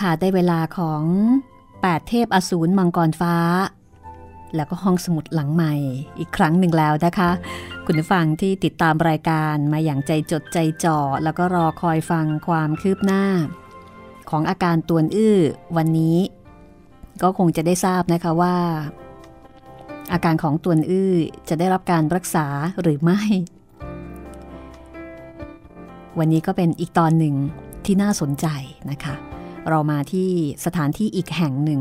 ค่ะได้เวลาของ 8 เทพอสูรมังกรฟ้า แล้วก็ห้องสมุดหลังใหม่อีกครั้งหนึ่งแล้วนะคะ คุณผู้ฟังที่ติดตามรายการมาอย่างใจจดใจจ่อ แล้วก็รอคอยฟังความคืบหน้า ของอาการตวนอื้อวันนี้ ก็คงจะได้ทราบนะคะว่า อาการของตวนอื้อจะได้รับการรักษาหรือไม่ วันนี้ก็เป็นอีกตอนหนึ่งที่น่าสนใจนะคะ เรามาที่สถานที่อีกแห่งหนึ่ง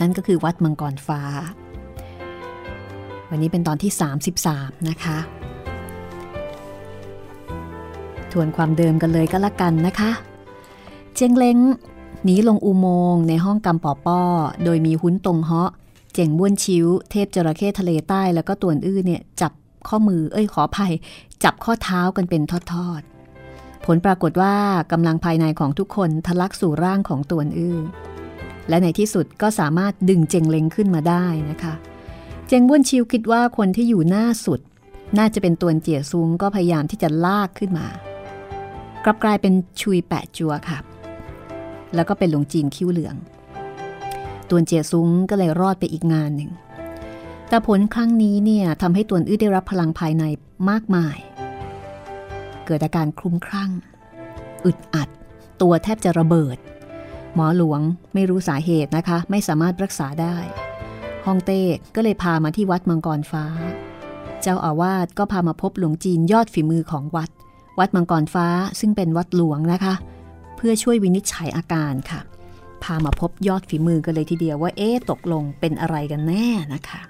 นั่นก็คือวัดมังกรฟ้า วันนี้เป็นตอนที่ 33 นะคะ ทวนความเดิมกันเลยก็แล้วกันนะคะ เจงเล้งหนีลงอุโมงค์ในห้องกำปอป้อ โดยมีหุ้นตรงเหาะ เจ๋งบ้วนชิวเทพจระเข้ทะเลใต้แล้วก็ตวนอื้อเนี่ยจับข้อมือเอ้ยขออภัย จับข้อเท้ากันเป็นทอด ผลปรากฏว่ากำลังภายในของทุกคนทะลักสู่ร่างของตัวอื้อ และในที่สุดก็สามารถดึงเจงเล็งขึ้นมาได้นะคะ เจงบ้วนชิวคิดว่าคนที่อยู่หน้าสุด น่าจะเป็นตัวเจี๋ยซุงก็พยายามที่จะลากขึ้นมา กลับกลายเป็นชุยแปะจัวค่ะ แล้วก็เป็นหลวงจีนคิ้วเหลือง ตัวเจี๋ยซุงก็เลยรอดไปอีกงานหนึ่งแต่ผลครั้งนี้เนี่ยทำให้ตัวอื้อได้รับพลังภายในมากมาย เกิดอาการคลุ้มคลั่ง อึดอัด ตัวแทบจะระเบิด หมอหลวงไม่รู้สาเหตุนะคะ ไม่สามารถรักษาได้ฮองเต้ก็เลยพามาที่วัดมังกรฟ้า เจ้าอาวาสก็พามาพบหลวงจีนยอดฝีมือของวัด วัดมังกรฟ้าซึ่งเป็นวัดหลวงนะคะ เพื่อช่วยวินิจฉัยอาการค่ะ พามาพบยอดฝีมือกันเลยทีเดียวว่าเอ๊ะตกลงเป็นอะไรกันแน่นะคะ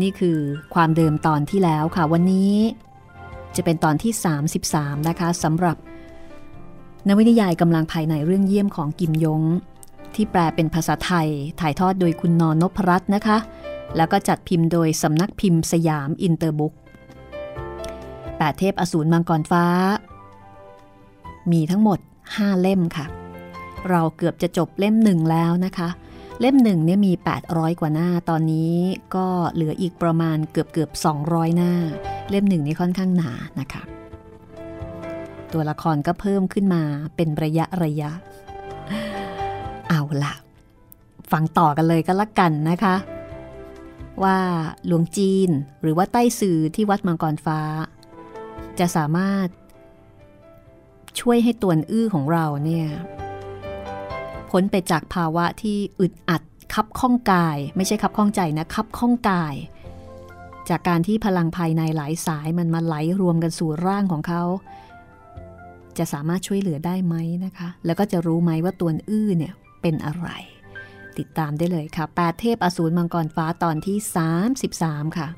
นี่คือความเดิมตอนที่แล้วค่ะ วันนี้ จะเป็นตอนที่ 33 นะคะสำหรับนวนิยายกำลังภายในเรื่องเยี่ยมของกิมยง ที่แปลเป็นภาษาไทยถ่ายทอดโดยคุณนอนนพรัตน์นะคะ แล้วก็จัดพิมพ์โดยสำนักพิมพ์สยามอินเตอร์บุ๊กแปดเทพอสูรมังกรฟ้า มีทั้งหมด 5 เล่มค่ะ เราเกือบจะจบเล่มหนึ่งแล้วนะคะ เล่มหนึ่งเนี่ยมี 800 กว่าหน้า ตอนนี้ก็เหลืออีกประมาณเกือบเกือบ200 หน้า เล่มหนึ่งนี่ค่อนข้างหนานะคะ ตัวละครก็เพิ่มขึ้นมาเป็นระยะระยะ เอาละฟังต่อกันเลยก็แล้วกันนะคะ ว่าหลวงจีนหรือว่าใต้สื่อที่วัดมังกรฟ้า จะสามารถช่วยให้ตัวอื้อของเราเนี่ย พ้นไปจากภาวะที่อึดอัดคับข้องกาย ไม่ใช่คับข้องใจนะคับข้องกาย จากการที่พลังภายในหลายสายมันมาไหลรวมกันสู่ร่างของเขา จะสามารถช่วยเหลือได้ไหมนะคะ แล้วก็จะรู้ไหมว่าตัวอื้อเนี่ยเป็นอะไร ติดตามได้เลยค่ะแปดเทพอสูรมังกรฟ้าตอนที่ 33 ค่ะ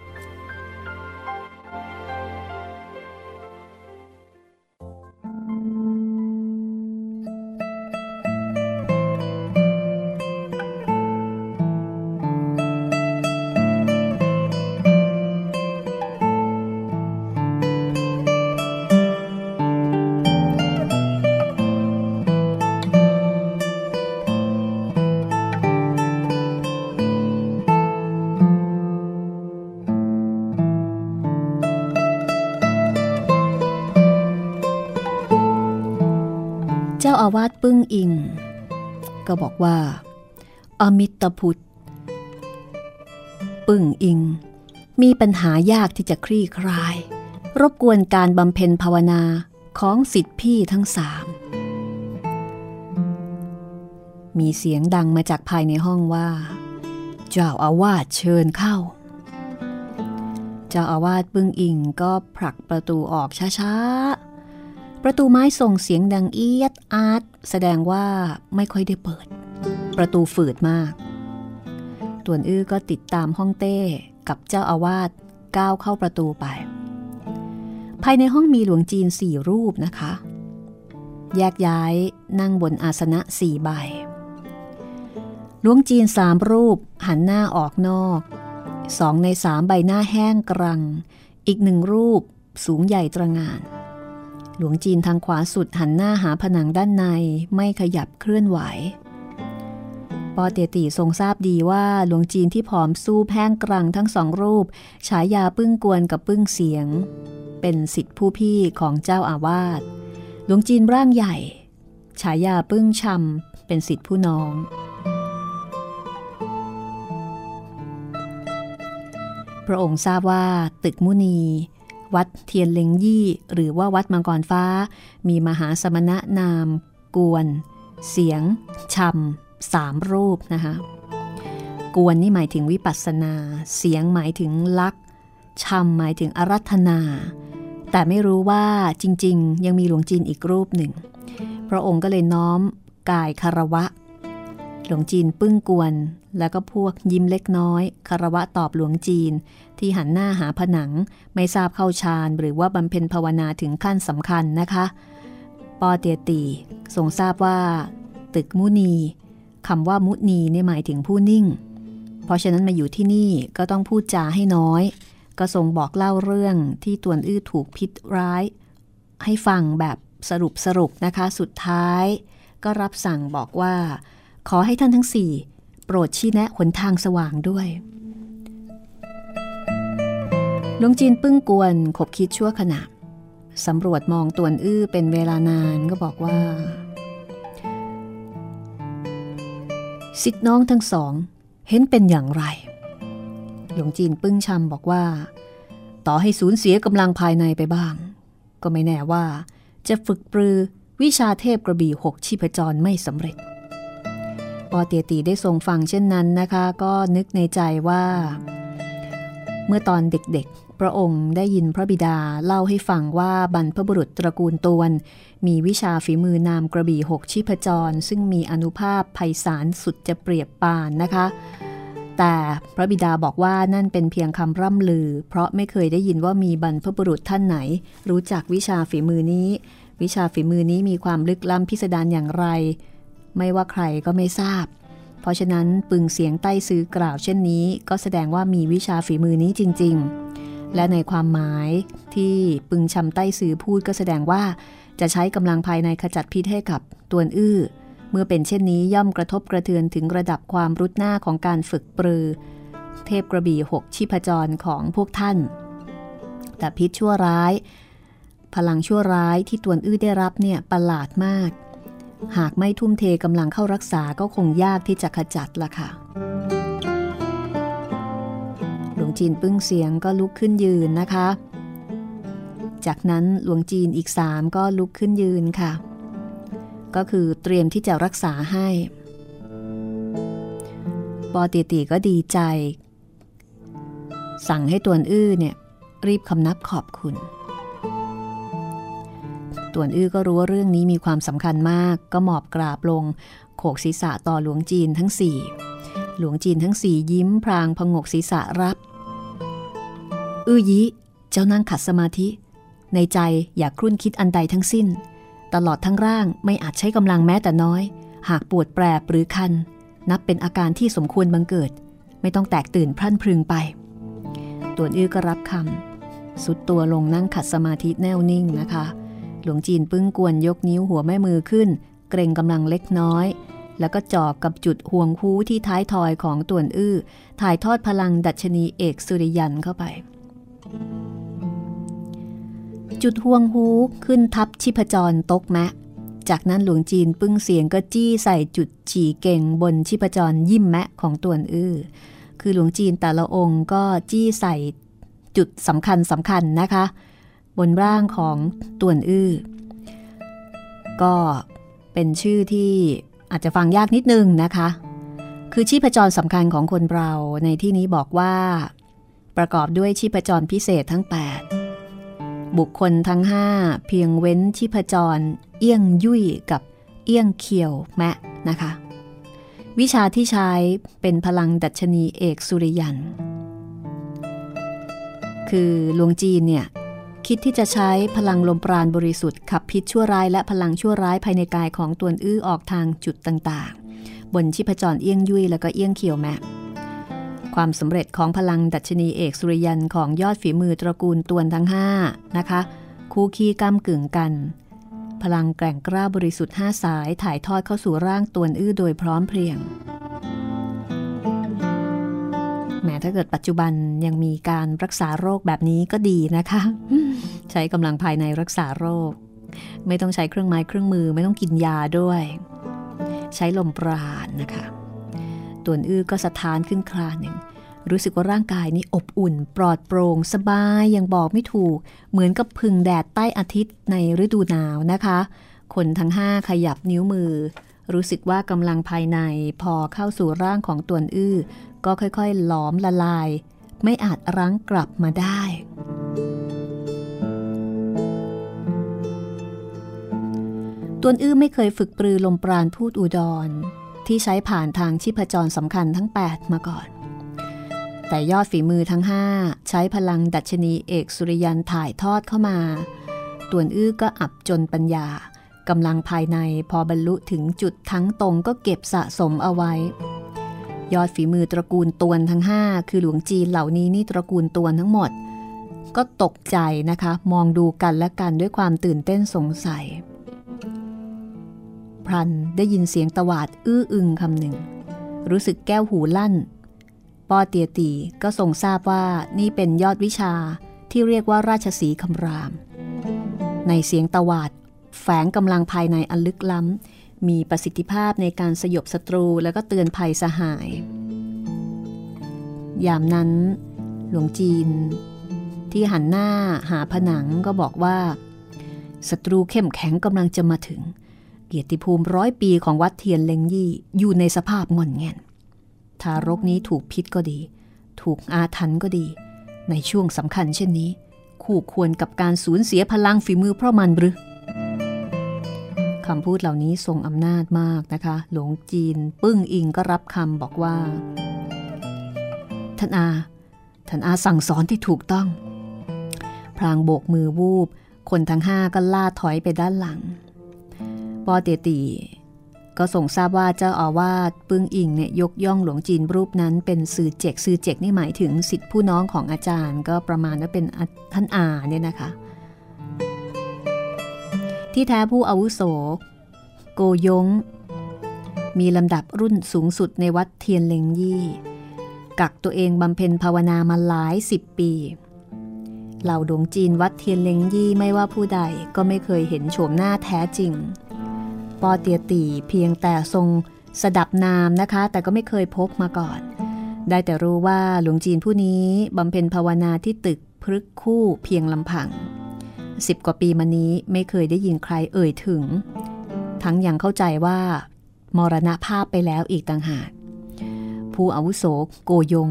าอาวาสปึ้งอิง ก็บอกว่า อมิตพุทธปึ้งอิง มีปัญหายากที่จะคลี่คลาย รบกวนการบำเพ็ญภาวนาของสิทธิพี่ทั้งสาม มีเสียงดังมาจากภายในห้องว่า เจ้าอาวาสเชิญเข้า เจ้าอาวาสปึ้งอิงก็ผลักประตูออกช้า ประตูไม้ส่งเสียงดังเอียดอาร์ตแสดงว่าไม่ค่อยได้เปิด ประตูฝืดมากตวนอื้อก็ติดตามห้องเต้กับเจ้าอาวาสก้าวเข้าประตูไป ภายในห้องมีหลวงจีนสี่รูปนะคะ แยกย้ายนั่งบนอาสนะสี่ใบหลวงจีนสามรูปหันหน้าออกนอกสองในสามใบหน้าแห้งกรัง อีกหนึ่งรูปสูงใหญ่ตระงาน หลวงจีนทางขวาสุดหันหน้าหาผนังด้านในไม่ขยับเคลื่อนไหว ปอเตตีทรงทราบดีว่าหลวงจีนที่ผอมสู้แห้งกรังทั้งสองรูป ฉายาปึ้งกวนกับปึ้งเสียง เป็นสิทธิผู้พี่ของเจ้าอาวาส หลวงจีนร่างใหญ่ ฉายาปึ้งชำเป็นสิทธิผู้น้องพระองค์ทราบว่าตึกมุนี วัดเทียนเลงยี่ หรือว่าวัดมังกรฟ้า มีมหาสมณะนาม กวน เสียงชำสามรูปนะคะกวนนี่หมายถึงวิปัสสนา เสียงหมายถึงลักษ์ชำหมายถึงอารัธนา แต่ไม่รู้ว่าจริง ๆ ยังมีหลวงจีนอีกรูปหนึ่ง พระองค์ก็เลยน้อมกายคารวะ หลวงจีนปึ้งกวน แล้วก็พวกยิ้มเล็กน้อยคารวะตอบหลวงจีน ที่หันหน้าหาผนัง ไม่ทราบเข้าฌานหรือว่าบำเพ็ญภาวนาถึงขั้นสำคัญนะคะ ปอเตียตีทรงทราบว่า ตึกมุนีคำว่ามุนีเนี่ยหมายถึงผู้นิ่ง เพราะฉะนั้นมาอยู่ที่นี่ก็ต้องพูดจาให้น้อย ก็ทรงบอกเล่าเรื่องที่ตวนอื้อถูกพิษร้าย ให้ฟังแบบสรุปสรุปนะคะ สุดท้าย ก็รับสั่งบอกว่า ขอให้ท่านทั้งสี่ โปรดชี้แนะหนทางสว่างด้วยหลวงจีนปึ้งกวนขบคิดชั่วขณะสำรวจมองตวนอื้อเป็นเวลานานก็บอกว่าสิทธิน้องทั้งสองเห็นเป็นอย่างไร หลวงจีนปึ้งชำบอกว่า ต่อให้สูญเสียกำลังภายในไปบ้าง ก็ไม่แน่ว่าจะฝึกปรือวิชาเทพกระบี่หกชีพจรไม่สำเร็จ ปอเตียตีได้ทรงฟังเช่นนั้นนะคะ ก็นึกในใจว่า เมื่อตอนเด็กๆ พระองค์ได้ยินพระบิดาเล่าให้ฟังว่าบรรพบุรุษตระกูลตวน มีวิชาฝีมือนามกระบี่หกชิพจร ซึ่งมีอนุภาพไพศาลสุดจะเปรียบปานนะคะ แต่พระบิดาบอกว่านั่นเป็นเพียงคำร่ำลือ เพราะไม่เคยได้ยินว่ามีบรรพบุรุษท่านไหน รู้จักวิชาฝีมือนี้ วิชาฝีมือนี้มีความลึกล้ำพิสดารอย่างไร ไม่ว่าใครก็ไม่ทราบ เพราะฉะนั้นปึงเสียงใต้ซื้อกล่าวเช่นนี้ ก็แสดงว่ามีวิชาฝีมือนี้จริง ๆ และในความหมายที่ปึงชำใต้ซื้อพูดก็แสดงว่า จะใช้กำลังภายในขจัดพิษให้กับตัวอื้อ เมื่อเป็นเช่นนี้ย่อมกระทบกระเทือนถึงระดับความรุดหน้าของการฝึกปรือ เทพกระบี่หกชีพจรของพวกท่าน แต่พิษชั่วร้ายพลังชั่วร้ายที่ตัวอื้อได้รับเนี่ยประหลาดมาก หากไม่ทุ่มเทกำลังเข้ารักษาก็คงยากที่จะขจัดละค่ะ หลวงจีนปึ้งเสียงก็ลุกขึ้นยืนนะคะ จากนั้นหลวงจีนอีกสามก็ลุกขึ้นยืนค่ะ ก็คือเตรียมที่จะรักษาให้ ปอตีตีก็ดีใจ สั่งให้ตวนอื้อเนี่ยรีบคำนับขอบคุณ ต่วนอื้อก็รู้ว่าเรื่องนี้มีความสำคัญมาก ก็หมอบกราบลง โขกศีรษะต่อหลวงจีนทั้งสี่หลวงจีนทั้งสี่ยิ้มพรางพงกศีรษะรับ อื้อยีเจ้านั่งขัดสมาธิ ในใจอย่าครุ่นคิดอันใดทั้งสิ้น ตลอดทั้งร่างไม่อาจใช้กำลังแม้แต่น้อย หากปวดแปรหรือคัน นับเป็นอาการที่สมควรบังเกิด ไม่ต้องแตกตื่นพรั่นพรึงไป ต่วนอื้อก็รับคำสุดตัวลงนั่งขัดสมาธิแน่วนิ่งนะคะ หลวงจีนปึ้งกวนยกนิ้วหัวแม่มือขึ้น เกรงกำลังเล็กน้อย แล้วก็จอกกับจุดห่วงคูที่ท้ายทอยของต่วนอื้อ ถ่ายทอดพลังดัชนีเอกสุริยันเข้าไป จุดห่วงฮูขึ้นทับชิพจรตกแมะจากนั้นหลวงจีนปึ้งเสียงก็จี้ใส่จุดฉี่เก่งบนชิพจรยิ้มแมะของต่วนอื้อ คือหลวงจีนแต่ละองค์ก็จี้ใส่จุดสำคัญสำคัญนะคะ บนร่างของต่วนอื้อ ก็เป็นชื่อที่อาจจะฟังยากนิดนึงนะคะ คือชีพจรสำคัญของคนเราในที่นี้บอกว่า ประกอบด้วยชีพจรพิเศษทั้ง 8 บุคคลทั้ง 5 เพียงเว้นชีพจร เอี้ยงยุ่ยกับเอี้ยงเขียวแมะนะคะ วิชาที่ใช้เป็นพลังดัชนีเอกสุริยัน คือหลวงจีนเนี่ย คิดที่จะใช้พลังลมปราณบริสุทธิ์ขับพิษชั่วร้ายและพลังชั่วร้ายภายในกายของตัวอื้อออกทางจุดต่างๆ บนชิพจรเอี้ยงยุยแล้วก็เอี้ยงเขียวแมความสำเร็จของพลังดัชนีเอกสุริยันของยอดฝีมือตระกูลตวนทั้ง 5 นะคะ คู่ขี้ก้ากึ่งกัน พลังแกร่งกล้าบริสุทธิ์5สายถ่ายทอดเข้าสู่ร่างตวนอื้อโดยพร้อมเพรียง แม้ถ้าเกิดปัจจุบันยังมีการรักษาโรคแบบนี้ก็ดีนะคะ ใช้กำลังภายในรักษาโรค ไม่ต้องใช้เครื่องไม้เครื่องมือ ไม่ต้องกินยาด้วย ใช้ลมปราณนะคะตัวอื้อก็สะท้านขึ้นคลาหนึ่ง รู้สึกว่าร่างกายนี้อบอุ่น ปลอดโปร่งสบายยังบอกไม่ถูก เหมือนกับพึ่งแดดใต้อาทิตย์ในฤดูหนาวนะคะ คนทั้งห้าขยับนิ้วมือ รู้สึกว่ากำลังภายในพอเข้าสู่ร่างของตวนอื้อ ก็ค่อยๆ หลอมละลาย ไม่อาจรั้งกลับมาได้ ตวนอื้อไม่เคยฝึกปรือลมปราณพูดอุดร ที่ใช้ผ่านทางชิพจรสำคัญทั้ง 8 มาก่อน แต่ยอดฝีมือทั้ง 5 ใช้พลังดัชนีเอกสุริยันถ่ายทอดเข้ามา ตวนอื้อก็อับจนปัญญา กำลังภายในพอบรรลุถึงจุดทั้งตรงก็เก็บสะสมเอาไว้ ยอดฝีมือตระกูลตวนทั้ง 5 คือหลวงจีนเหล่านี้นี่ตระกูลตวนทั้งหมด ก็ตกใจนะคะ มองดูกันและกันด้วยความตื่นเต้นสงสัย พรันได้ยินเสียงตวาดอื้ออึงคำหนึ่ง รู้สึกแก้วหูลั่นปอเตียตีก็ทรงทราบว่านี่เป็นยอดวิชาที่เรียกว่าราชสีคำราม ในเสียงตวาด แฝงกำลังภายในอันลึกล้ำ มีประสิทธิภาพในการสยบศัตรูแล้วก็เตือนภัยสหาย ยามนั้น หลวงจีน ที่หันหน้าหาผนังก็บอกว่าศัตรูเข้มแข็งกำลังจะมาถึง เกียรติภูมิร้อยปีของวัดเทียนเลงยี่อยู่ในสภาพงอนแงนทารกนี้ถูกพิษก็ดี ถูกอาถรรพ์ก็ดี ในช่วงสำคัญเช่นนี้ คู่ควรกับการสูญเสียพลังฝีมือเพราะมันหรือ คำพูดเหล่านี้ทรงอำนาจมากนะคะ หลวงจีน ปึ้งอิงก็รับคำบอกว่า ท่านอา ท่านอาสั่งสอนที่ถูกต้อง พรางโบกมือวูบ คนทั้งห้าก็ล่าถอยไปด้านหลังปอเตตีก็ส่งทราบว่าเจ้าอาวาสปึ้งอิงเนี่ยยกย่องหลวงจีนรูปนั้นเป็นสื่อเจกสื่อเจกนี่หมายถึงสิทธิผู้น้องของอาจารย์ ก็ประมาณว่าเป็นท่านอาเนี่ยนะคะ ที่แท้ผู้อาวุโส โกยง มีลำดับรุ่นสูงสุดในวัดเทียนเลงยี่ กักตัวเองบำเพ็ญภาวนามาหลายสิบปี เหล่าดวงจีนวัดเทียนเลงยี่ไม่ว่าผู้ใดก็ไม่เคยเห็นโฉมหน้าแท้จริง ปอเตียตีเพียงแต่ทรงสดับนามนะคะ แต่ก็ไม่เคยพบมาก่อน ได้แต่รู้ว่าหลวงจีนผู้นี้บำเพ็ญภาวนาที่ตึกพฤกคู่เพียงลำพัง สิบกว่าปีมานี้ไม่เคยได้ยินใครเอ่ยถึง ทั้งยังเข้าใจว่ามรณภาพไปแล้วอีกต่างหาก ผู้อาวุโสโกยง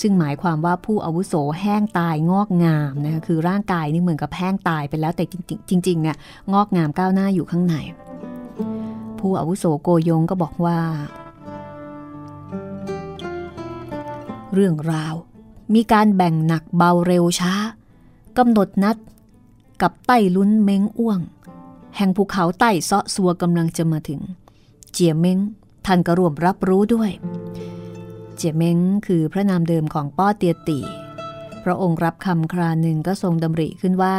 ซึ่งหมายความว่าผู้อาวุโสแห้งตายงอกงามนะคะคือร่างกายนี่เหมือนกับแห้งตายไปแล้วแต่จริงๆเนี่ยงอกงามก้าวหน้าอยู่ข้างใน ผู้อาวุโสโกยงก็บอกว่า เรื่องราว มีการแบ่งหนักเบาเร็วช้ากำหนดนัด กับใต้ลุ้นเม้งอ้วง แห่งภูเขาใต้เซาะสัวกำลังจะมาถึง เจียเม้งท่านก็ร่วมรับรู้ด้วย เจียเม้งคือพระนามเดิมของป้อเตียตีพระองค์รับคำคราหนึ่งก็ทรงดำริขึ้นว่า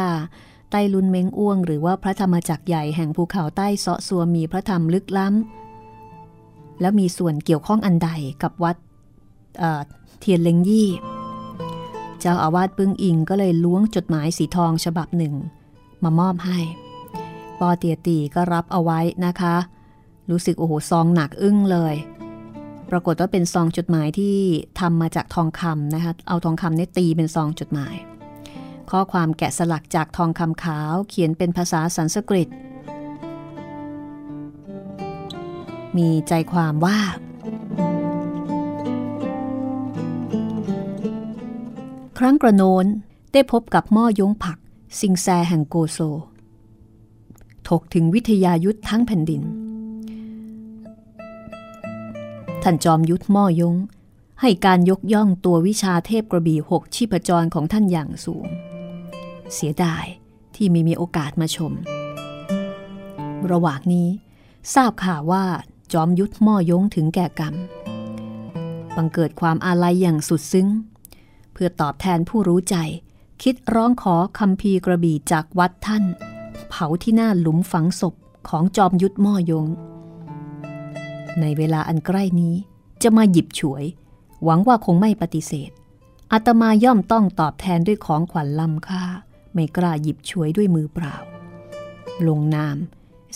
ใต้ลุนเม้งอ้วง หรือว่าพระธรรมจักรใหญ่แห่งภูเขาใต้เสาะสัวมีพระธรรมลึกล้ำแล้วมีส่วนเกี่ยวข้องอันใดกับวัดเเทียนเลงยี่ เจ้าอาวาสปึ้งอิงก็เลยล้วงจดหมายสีทองฉบับหนึ่ง มามอบให้ ปอเตียตีก็รับเอาไว้นะคะ รู้สึกโอ้โหซองหนักอึ้งเลย ปรากฏว่าเป็นซองจดหมายที่ทำมาจากทองคำนะคะ เอาทองคำเนี่ยตีเป็นซองจดหมาย ข้อความแกะสลักจากทองคำขาวเขียนเป็นภาษาสันสกฤต มีใจความว่า ครั้งกระโนนได้พบกับหม้อยงผักสิงแซแห่งโกโซ ถกถึงวิทยายุทธทั้งแผ่นดิน ท่านจอมยุทธหม้อยง ให้การยกย่องตัววิชาเทพกระบี่หกชีพจรของท่านอย่างสูง เสียดายที่ไม่มีโอกาสมาชม ระหว่างนี้ทราบข่าวว่าจอมยุทธม่อยงถึงแก่กรรม บังเกิดความอาลัยอย่างสุดซึ้ง เพื่อตอบแทนผู้รู้ใจ คิดร้องขอคำพีกระบี่จากวัดท่าน เผาที่หน้าหลุมฝังศพของจอมยุทธม่อยง ในเวลาอันใกล้นี้จะมาหยิบฉวย หวังว่าคงไม่ปฏิเสธอาตมาย่อมต้องตอบแทนด้วยของขวัญล้ำค่า ไม่กล้าหยิบช่วยด้วยมือเปล่า ลงนาม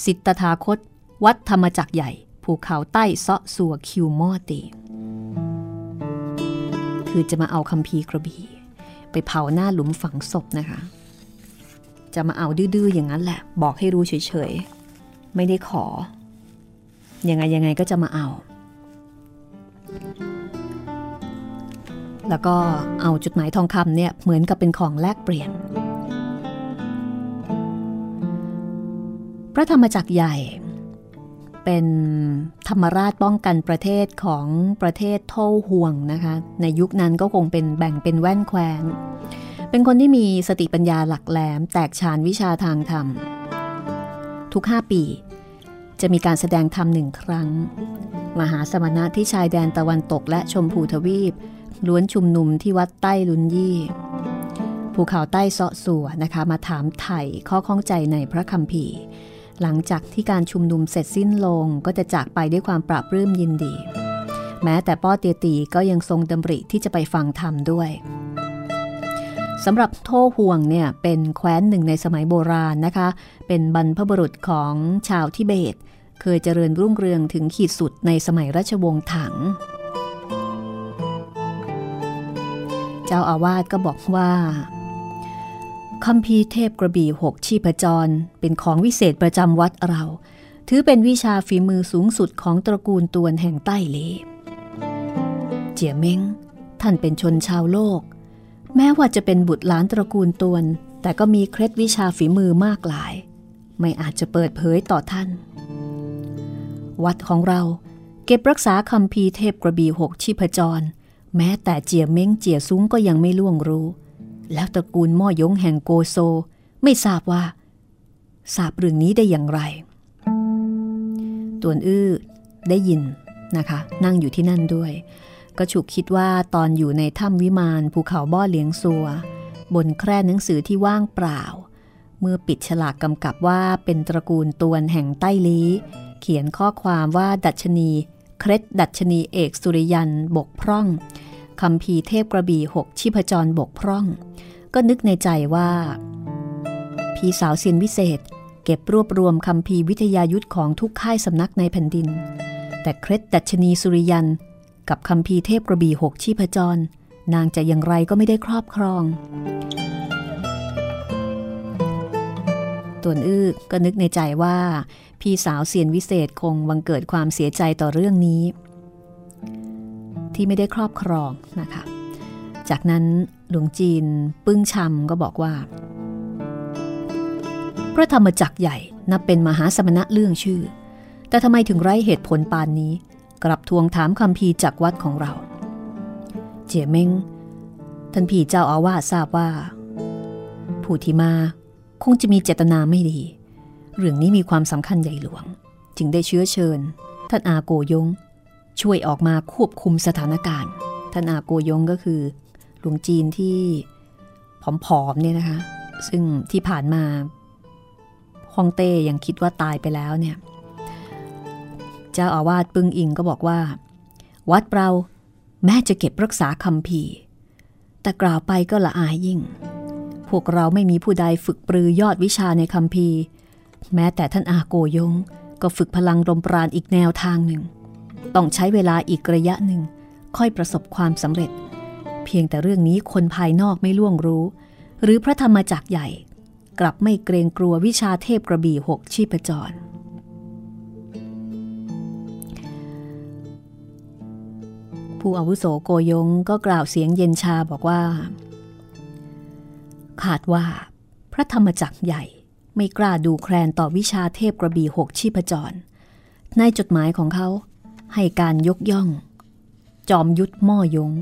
สิทธาคต วัดธรรมจักรใหญ่ ภูเขาใต้เซาะสัวคิวมอตี คือจะมาเอาคำพีกระบี่ ไปเผาหน้าหลุมฝังศพนะคะ จะมาเอาดื้อๆอย่างนั้นแหละ บอกให้รู้เฉยๆ ไม่ได้ขอ ยังไงยังไงก็จะมาเอา แล้วก็เอาจุดหมายทองคำเนี่ยเหมือนกับเป็นของแลกเปลี่ยน พระธรรมจักรใหญ่ เป็นธรรมราชป้องกันประเทศของประเทศโท่ห่วงนะคะ ในยุคนั้นก็คงเป็นแบ่งเป็นแว่นแคว้น เป็นคนที่มีสติปัญญาหลักแหลม แตกฉานวิชาทางธรรม ทุกห้าปี จะมีการแสดงธรรมหนึ่งครั้ง มหาสมณะที่ชายแดนตะวันตกและชมพูทวีป ล้วนชุมนุมที่วัดใต้ลุนยี่ภูเขาใต้เสาะสัวนะคะ มาถามไถ่ข้อข้องใจในพระคัมภีร์ หลังจากที่การชุมนุมเสร็จสิ้นลงก็จะจากไปด้วยความปราบรื้มยินดี แม้แต่ป้อเตียตีก็ยังทรงดำริที่จะไปฟังธรรมด้วยสำหรับโทห่วงเนี่ยเป็นแคว้นหนึ่งในสมัยโบราณนะคะ เป็นบรรพบุรุษของชาวทิเบต เคยเจริญรุ่งเรืองถึงขีดสุดในสมัยราชวงศ์ถัง เจ้าอาวาสก็บอกว่า คำพีเทพกระบี่หกชีพจร เป็นของวิเศษประจำวัดเรา ถือเป็นวิชาฝีมือสูงสุดของตระกูลตวนแห่งใต้เลเจียเม้งท่านเป็นชนชาวโลก แม้ว่าจะเป็นบุตรหลานตระกูลตวน แต่ก็มีเคล็ดวิชาฝีมือมากหลาย ไม่อาจจะเปิดเผยต่อท่าน วัดของเราเก็บรักษาคำพีเทพกระบี่หกชีพจร แม้แต่เจียเม้งเจียซุ้งก็ยังไม่ล่วงรู้ แล้วตระกูลม่อยงแห่งโกโซ ไม่ทราบว่าทราบเรื่องนี้ได้อย่างไร ตวนอื้อได้ยินนะคะ นั่งอยู่ที่นั่นด้วย ก็ฉุกคิดว่าตอนอยู่ในถ้ำวิมานภูเขาบ่อเลี้ยงซัว บนแคร่หนังสือที่ว่างเปล่า เมื่อปิดฉลากกำกับว่าเป็นตระกูลตวนแห่งใต้ลีเขียนข้อความว่าดัชนี เคร็ดดัชนีเอกสุริยันบกพร่อง คำพีเทพกระบี่หกชีพจรบกพร่อง ก็นึกในใจว่า พี่สาวเซียนวิเศษ เก็บรวบรวมคำพีวิทยายุทธของทุกค่ายสำนักในแผ่นดิน แต่เคร็ดดัชนีสุริยัน กับคำพีเทพกระบี่หกชีพจร นางจะอย่างไรก็ไม่ได้ครอบครองตวนอื้อก็นึกในใจว่า พี่สาวเซียนวิเศษคงวังเกิดความเสียใจต่อเรื่องนี้ ที่ไม่ได้ครอบครองนะคะ จากนั้นหลวงจีนปึ้งชำก็บอกว่า พระธรรมจักรใหญ่นับเป็นมหาสมณะเรื่องชื่อ แต่ทำไมถึงไร้เหตุผลปานนี้ กลับทวงถามคำพีจากวัดของเรา เจียเม้งท่านพี่เจ้าอาวาสทราบว่า ผู้ที่มาคงจะมีเจตนาไม่ดี เรื่องนี้มีความสำคัญใหญ่หลวง จึงได้เชื้อเชิญ ท่านอาโกยง ช่วยออกมาควบคุมสถานการณ์ท่านอาโกยงก็คือหลวงจีนที่ผอมๆเนี่ยนะคะ ซึ่งที่ผ่านมาฮองเต้ยังคิดว่าตายไปแล้วเนี่ย เจ้าอาวาสปึงอิงก็บอกว่า วัดเราแม้จะเก็บรักษาคำพีแต่กล่าวไปก็ละอายยิ่ง พวกเราไม่มีผู้ใดฝึกปรือยอดวิชาในคำพีแม้แต่ท่านอาโกยงก็ฝึกพลังรมปราณอีกแนวทางหนึ่ง ต้องใช้เวลาอีกระยะหนึ่ง ค่อยประสบความสำเร็จ เพียงแต่เรื่องนี้คนภายนอกไม่ล่วงรู้ หรือพระธรรมจักรใหญ่ กลับไม่เกรงกลัววิชาเทพกระบี่หกชีพจร ผู้อาวุโสโกยงก็กล่าวเสียงเย็นชาบอกว่า ขาดว่า พระธรรมจักรใหญ่ไม่กล้าดูแคลนต่อวิชาเทพกระบี่หกชีพจร ในจดหมายของเขา ให้การยกย่อง จอมยุทธม่อยง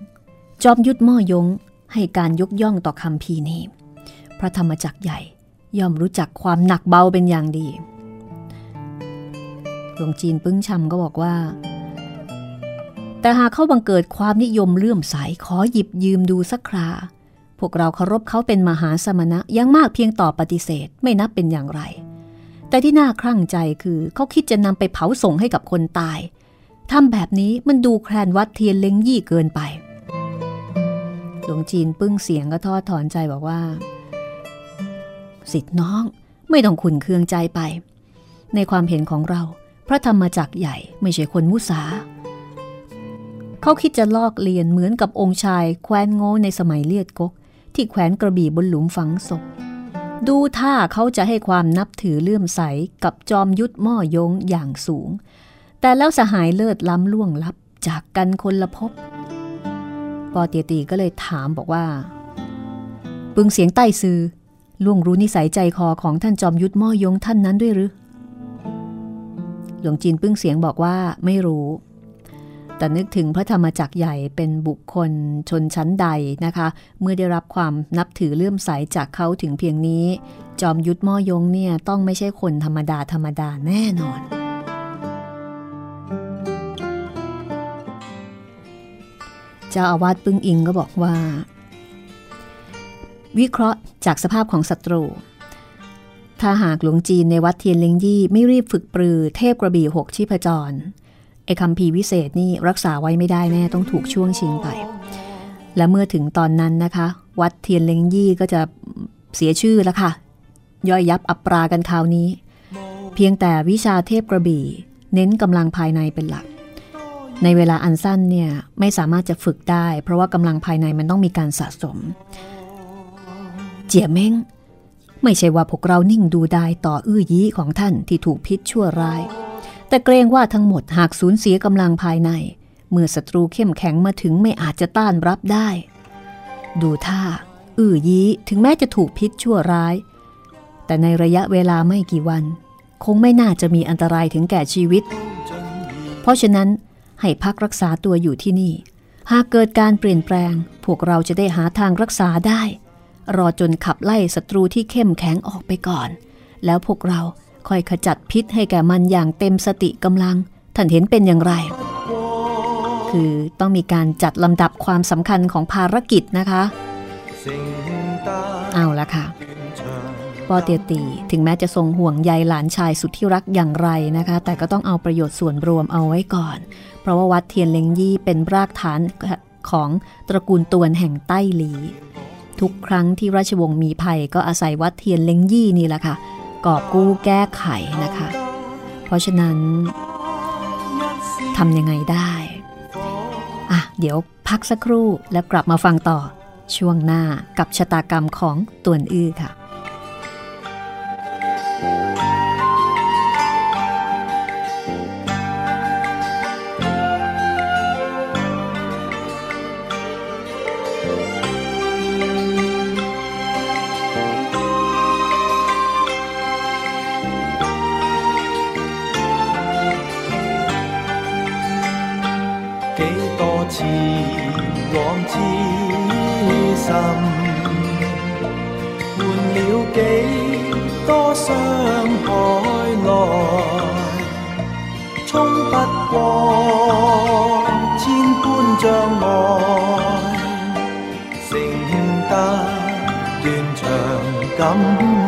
จอมยุทธม่อยง ให้การยกย่องต่อคำพีนี้ พระธรรมจักรใหญ่ย่อมรู้จักความหนักเบาเป็นอย่างดีหลวงจีนปึ้งชำก็บอกว่า แต่หากเขาบังเกิดความนิยมเลื่อมใสขอหยิบยืมดูสักครา พวกเราเคารพเขาเป็นมหาสมณะยังมากเพียงต่อปฏิเสธไม่นับเป็นอย่างไร แต่ที่น่าครั่งใจคือเขาคิดจะนำไปเผาส่งให้กับคนตาย ทำแบบนี้มันดูแคลนวัดเทียนเล้งยี่เกินไป หลวงจีนปึ้งเสียงก็ทอดถอนใจบอกว่า สิทธิ์น้องไม่ต้องขุนเคืองใจไป ในความเห็นของเรา พระธรรมจักรใหญ่ไม่ใช่คนมุสา เขาคิดจะลอกเลียนเหมือนกับองค์ชายแคว้นโง่ในสมัยเลียดกก ที่แขวนกระบี่บนหลุมฝังศพดูท่าเขาจะให้ความนับถือเลื่อมใสกับจอมยุทธม่อยงอย่างสูง แต่แล้วสหายเลิศล้ำล่วงลับจากกันคนละพบ ปอเตียตีก็เลยถามบอกว่า ปึงเสียงใต้ซือล่วงรู้นิสัยใจคอของท่านจอมยุทธม่อยงท่านนั้นด้วยหรือ หลวงจีนปึ้งเสียงบอกว่าไม่รู้ แต่นึกถึงพระธรรมจักรใหญ่เป็นบุคคลชนชั้นใดนะคะ เมื่อได้รับความนับถือเลื่อมใสจากเขาถึงเพียงนี้ จอมยุทธม่อยงเนี่ยต้องไม่ใช่คนธรรมดาธรรมดาแน่นอน เจ้าอาวาสปึ้งอิงก็บอกว่า วิเคราะห์จากสภาพของศัตรู ถ้าหากหลวงจีนในวัดเทียนเลิงยี่ไม่รีบฝึกปรือเทพกระบี่หกชีพจรไอ้คำพีวิเศษนี่รักษาไว้ไม่ได้แน่ต้องถูกช่วงชิงไป และเมื่อถึงตอนนั้นนะคะ วัดเทียนเล้งยี่ก็จะเสียชื่อแล้วค่ะ ย่อยยับอับปรากันคราวนี้ เพียงแต่วิชาเทพกระบี่ เน้นกำลังภายในเป็นหลัก ในเวลาอันสั้นเนี่ยไม่สามารถจะฝึกได้ เพราะว่ากำลังภายในมันต้องมีการสะสม เจียเม้งไม่ใช่ว่าพวกเรานิ่งดูได้ต่ออื้อยี้ของท่านที่ถูกพิษชั่วร้าย แต่เกรงว่าทั้งหมดหากสูญเสียกำลังภายใน เมื่อศัตรูเข้มแข็งมาถึงไม่อาจจะต้านรับได้ ดูท่า อื้อยี้ถึงแม้จะถูกพิษชั่วร้าย แต่ในระยะเวลาไม่กี่วัน คงไม่น่าจะมีอันตรายถึงแก่ชีวิต เพราะฉะนั้น ให้พักรักษาตัวอยู่ที่นี่ หากเกิดการเปลี่ยนแปลง พวกเราจะได้หาทางรักษาได้ รอจนขับไล่ศัตรูที่เข้มแข็งออกไปก่อน แล้วพวกเราค่อยขจัดพิษให้แก่มันอย่างเต็มสติกำลัง ท่านเห็นเป็นอย่างไร คือต้องมีการจัดลำดับความสำคัญของภารกิจนะคะ เอาละค่ะปอเตียตีถึงแม้จะทรงห่วงใยหลานชายสุดที่รักอย่างไรนะคะ แต่ก็ต้องเอาประโยชน์ส่วนรวมเอาไว้ก่อน ราะว่าวัดเทียนเลงยี่เป็นรากฐานของตระกูลตวนแห่งใต้หลี ทุกครั้งที่ราชวงศ์มีภัยก็อาศัยวัดเทียนเลงยี่นี่แหละค่ะกอบกู้แก้ไขนะคะ เพราะฉะนั้นทำยังไงได้อะเดี๋ยวพักสักครู่แล้วกลับมาฟังต่อช่วงหน้ากับชะตากรรมของตวนอื้อค่ะ 前往痴心换了几多伤害来冲不过千般障碍承得断肠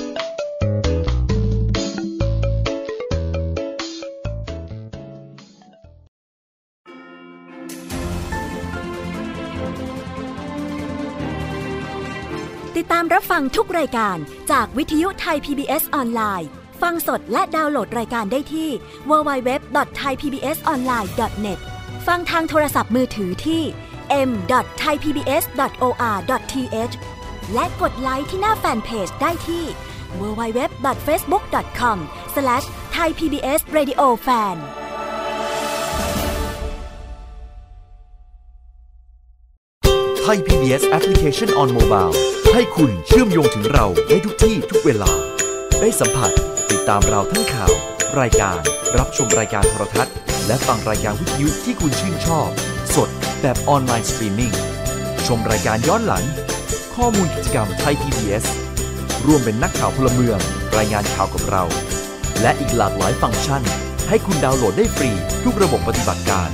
ฟังทุกรายการจากวิทยุไทย PBS ออนไลน์ ฟังสดและดาวน์โหลดรายการได้ที่ www.thaipbsonline.net ฟังทางโทรศัพท์มือถือที่ m.thaipbs.or.th และกดไลค์ที่หน้าแฟนเพจได้ที่ www.facebook.com/thaipbsradiofan ไทย PBS Application on Mobile ให้คุณเชื่อมโยงถึงเราได้ทุกที่ทุกเวลา ได้สัมผัส ติดตามเราทั้งข่าว รายการ รับชมรายการโทรทัศน์ และฟังรายการวิทยุที่คุณชื่นชอบ สดแบบออนไลน์สตรีมมิ่งชมรายการย้อนหลัง ข้อมูลกิจกรรมไทย PBS ร่วมเป็นนักข่าวพลเมือง รายงานข่าวกับเรา และอีกหลากหลายฟังก์ชัน ให้คุณดาวน์โหลดได้ฟรี ทุกระบบปฏิบัติการ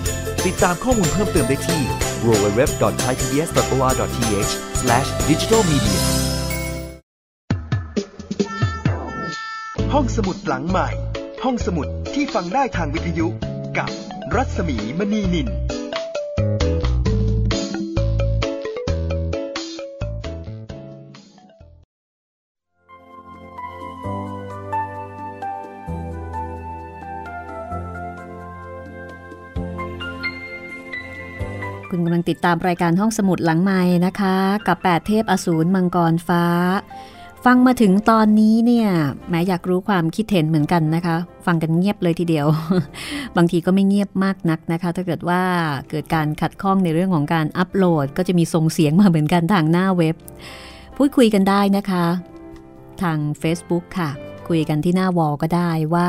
ติดตามข้อมูลเพิ่มเติมได้ที่ www.thaipbs.or.th/digitalmedia ห้องสมุดหลังใหม่ ห้องสมุดที่ฟังได้ทางวิทยุกับรัศมีมณีนิน คุณกำลังติดตามรายการห้องสมุดหลังไม้นะคะ กับ 8 เทพอสูรมังกรฟ้า ฟังมาถึงตอนนี้เนี่ยแม้อยากรู้ความคิดเห็นเหมือนกันนะคะ ฟังกันเงียบเลยทีเดียว บางทีก็ไม่เงียบมากนักนะคะ ถ้าเกิดว่าเกิดการขัดข้องในเรื่องของการอัปโหลด ก็จะมีส่งเสียงมาเหมือนกันทางหน้าเว็บ พูดคุยกันได้นะคะ ทาง Facebook ค่ะ คุยกันที่หน้าวอลก็ได้ว่า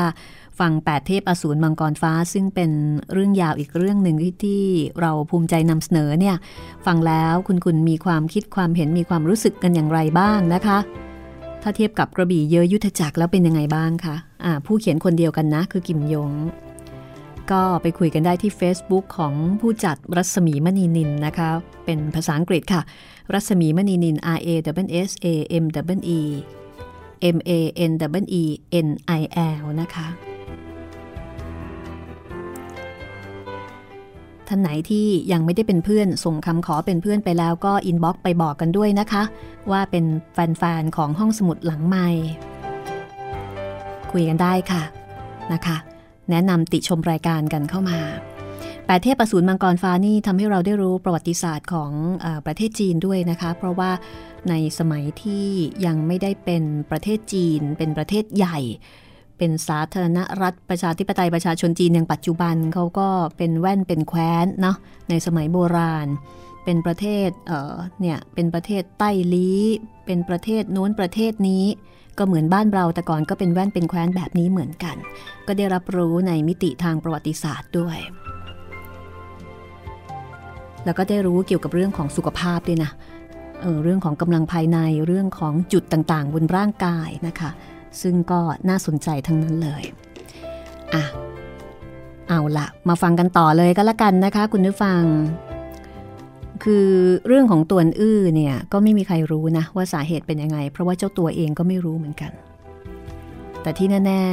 ฟัง8เทพอสูรมังกรฟ้า ซึ่งเป็นเรื่องยาวอีกเรื่องหนึ่งที่เราภูมิใจนำเสนอเนี่ย ฟังแล้วคุณคุณมีความคิดความเห็นมีความรู้สึกกันอย่างไรบ้างนะคะ ถ้าเทียบกับกระบี่เยอะยุทธจักรแล้วเป็นยังไงบ้างคะะผู้เขียนคนเดียวกันนะ คือกิมยง ก็ไปคุยกันได้ที่ Facebook ของผู้จัดรัศมีมณีนินนะคะ เป็นภาษาอังกฤษค่ะ รัศมีมณีนิน R A W S A M W E M A N W E N I L นะคะ ท่านไหนที่ยังไม่ได้เป็นเพื่อน ส่งคำขอเป็นเพื่อนไปแล้วก็อินบ็อกไปบอกกันด้วยนะคะ ว่าเป็นแฟนๆของห้องสมุดหลังใหม่ คุยกันได้ค่ะนะคะ แนะนำติชมรายการกันเข้ามาแปดเทพประสูนมังกรฟ้านี่ทำให้เราได้รู้ประวัติศาสตร์ของอประเทศจีนด้วยนะคะ เพราะว่าในสมัยที่ยังไม่ได้เป็นประเทศจีน เป็นประเทศใหญ่ เป็นสาธารณรัฐประชาธิปไตยประชาชนจีนอย่างปัจจุบันเขาก็เป็นแว่นเป็นแคว้นเนาะในสมัยโบราณ เป็นประเทศเอ่อเนี่ยเป็นประเทศใต้ลี้เป็นประเทศโน้นประเทศนี้ ก็เหมือนบ้านเราแต่ก่อนก็เป็นแว่นเป็นแคว้นแบบนี้เหมือนกัน ก็ได้รับรู้ในมิติทางประวัติศาสตร์ด้วย แล้วก็ได้รู้เกี่ยวกับเรื่องของสุขภาพด้วยนะเออเรื่องของกำลังภายในเรื่องของจุดต่างๆ บนร่างกายนะคะ ซึ่งก็น่าสนใจทั้งนั้นเลยอะเอาละมาฟังกันต่อเลยก็แล้วกันนะคะ คุณผู้ฟัง คือเรื่องของตัวอื้อเนี่ยก็ไม่มีใครรู้นะว่าสาเหตุเป็นยังไง เพราะว่าเจ้าตัวเองก็ไม่รู้เหมือนกัน แต่ที่แน่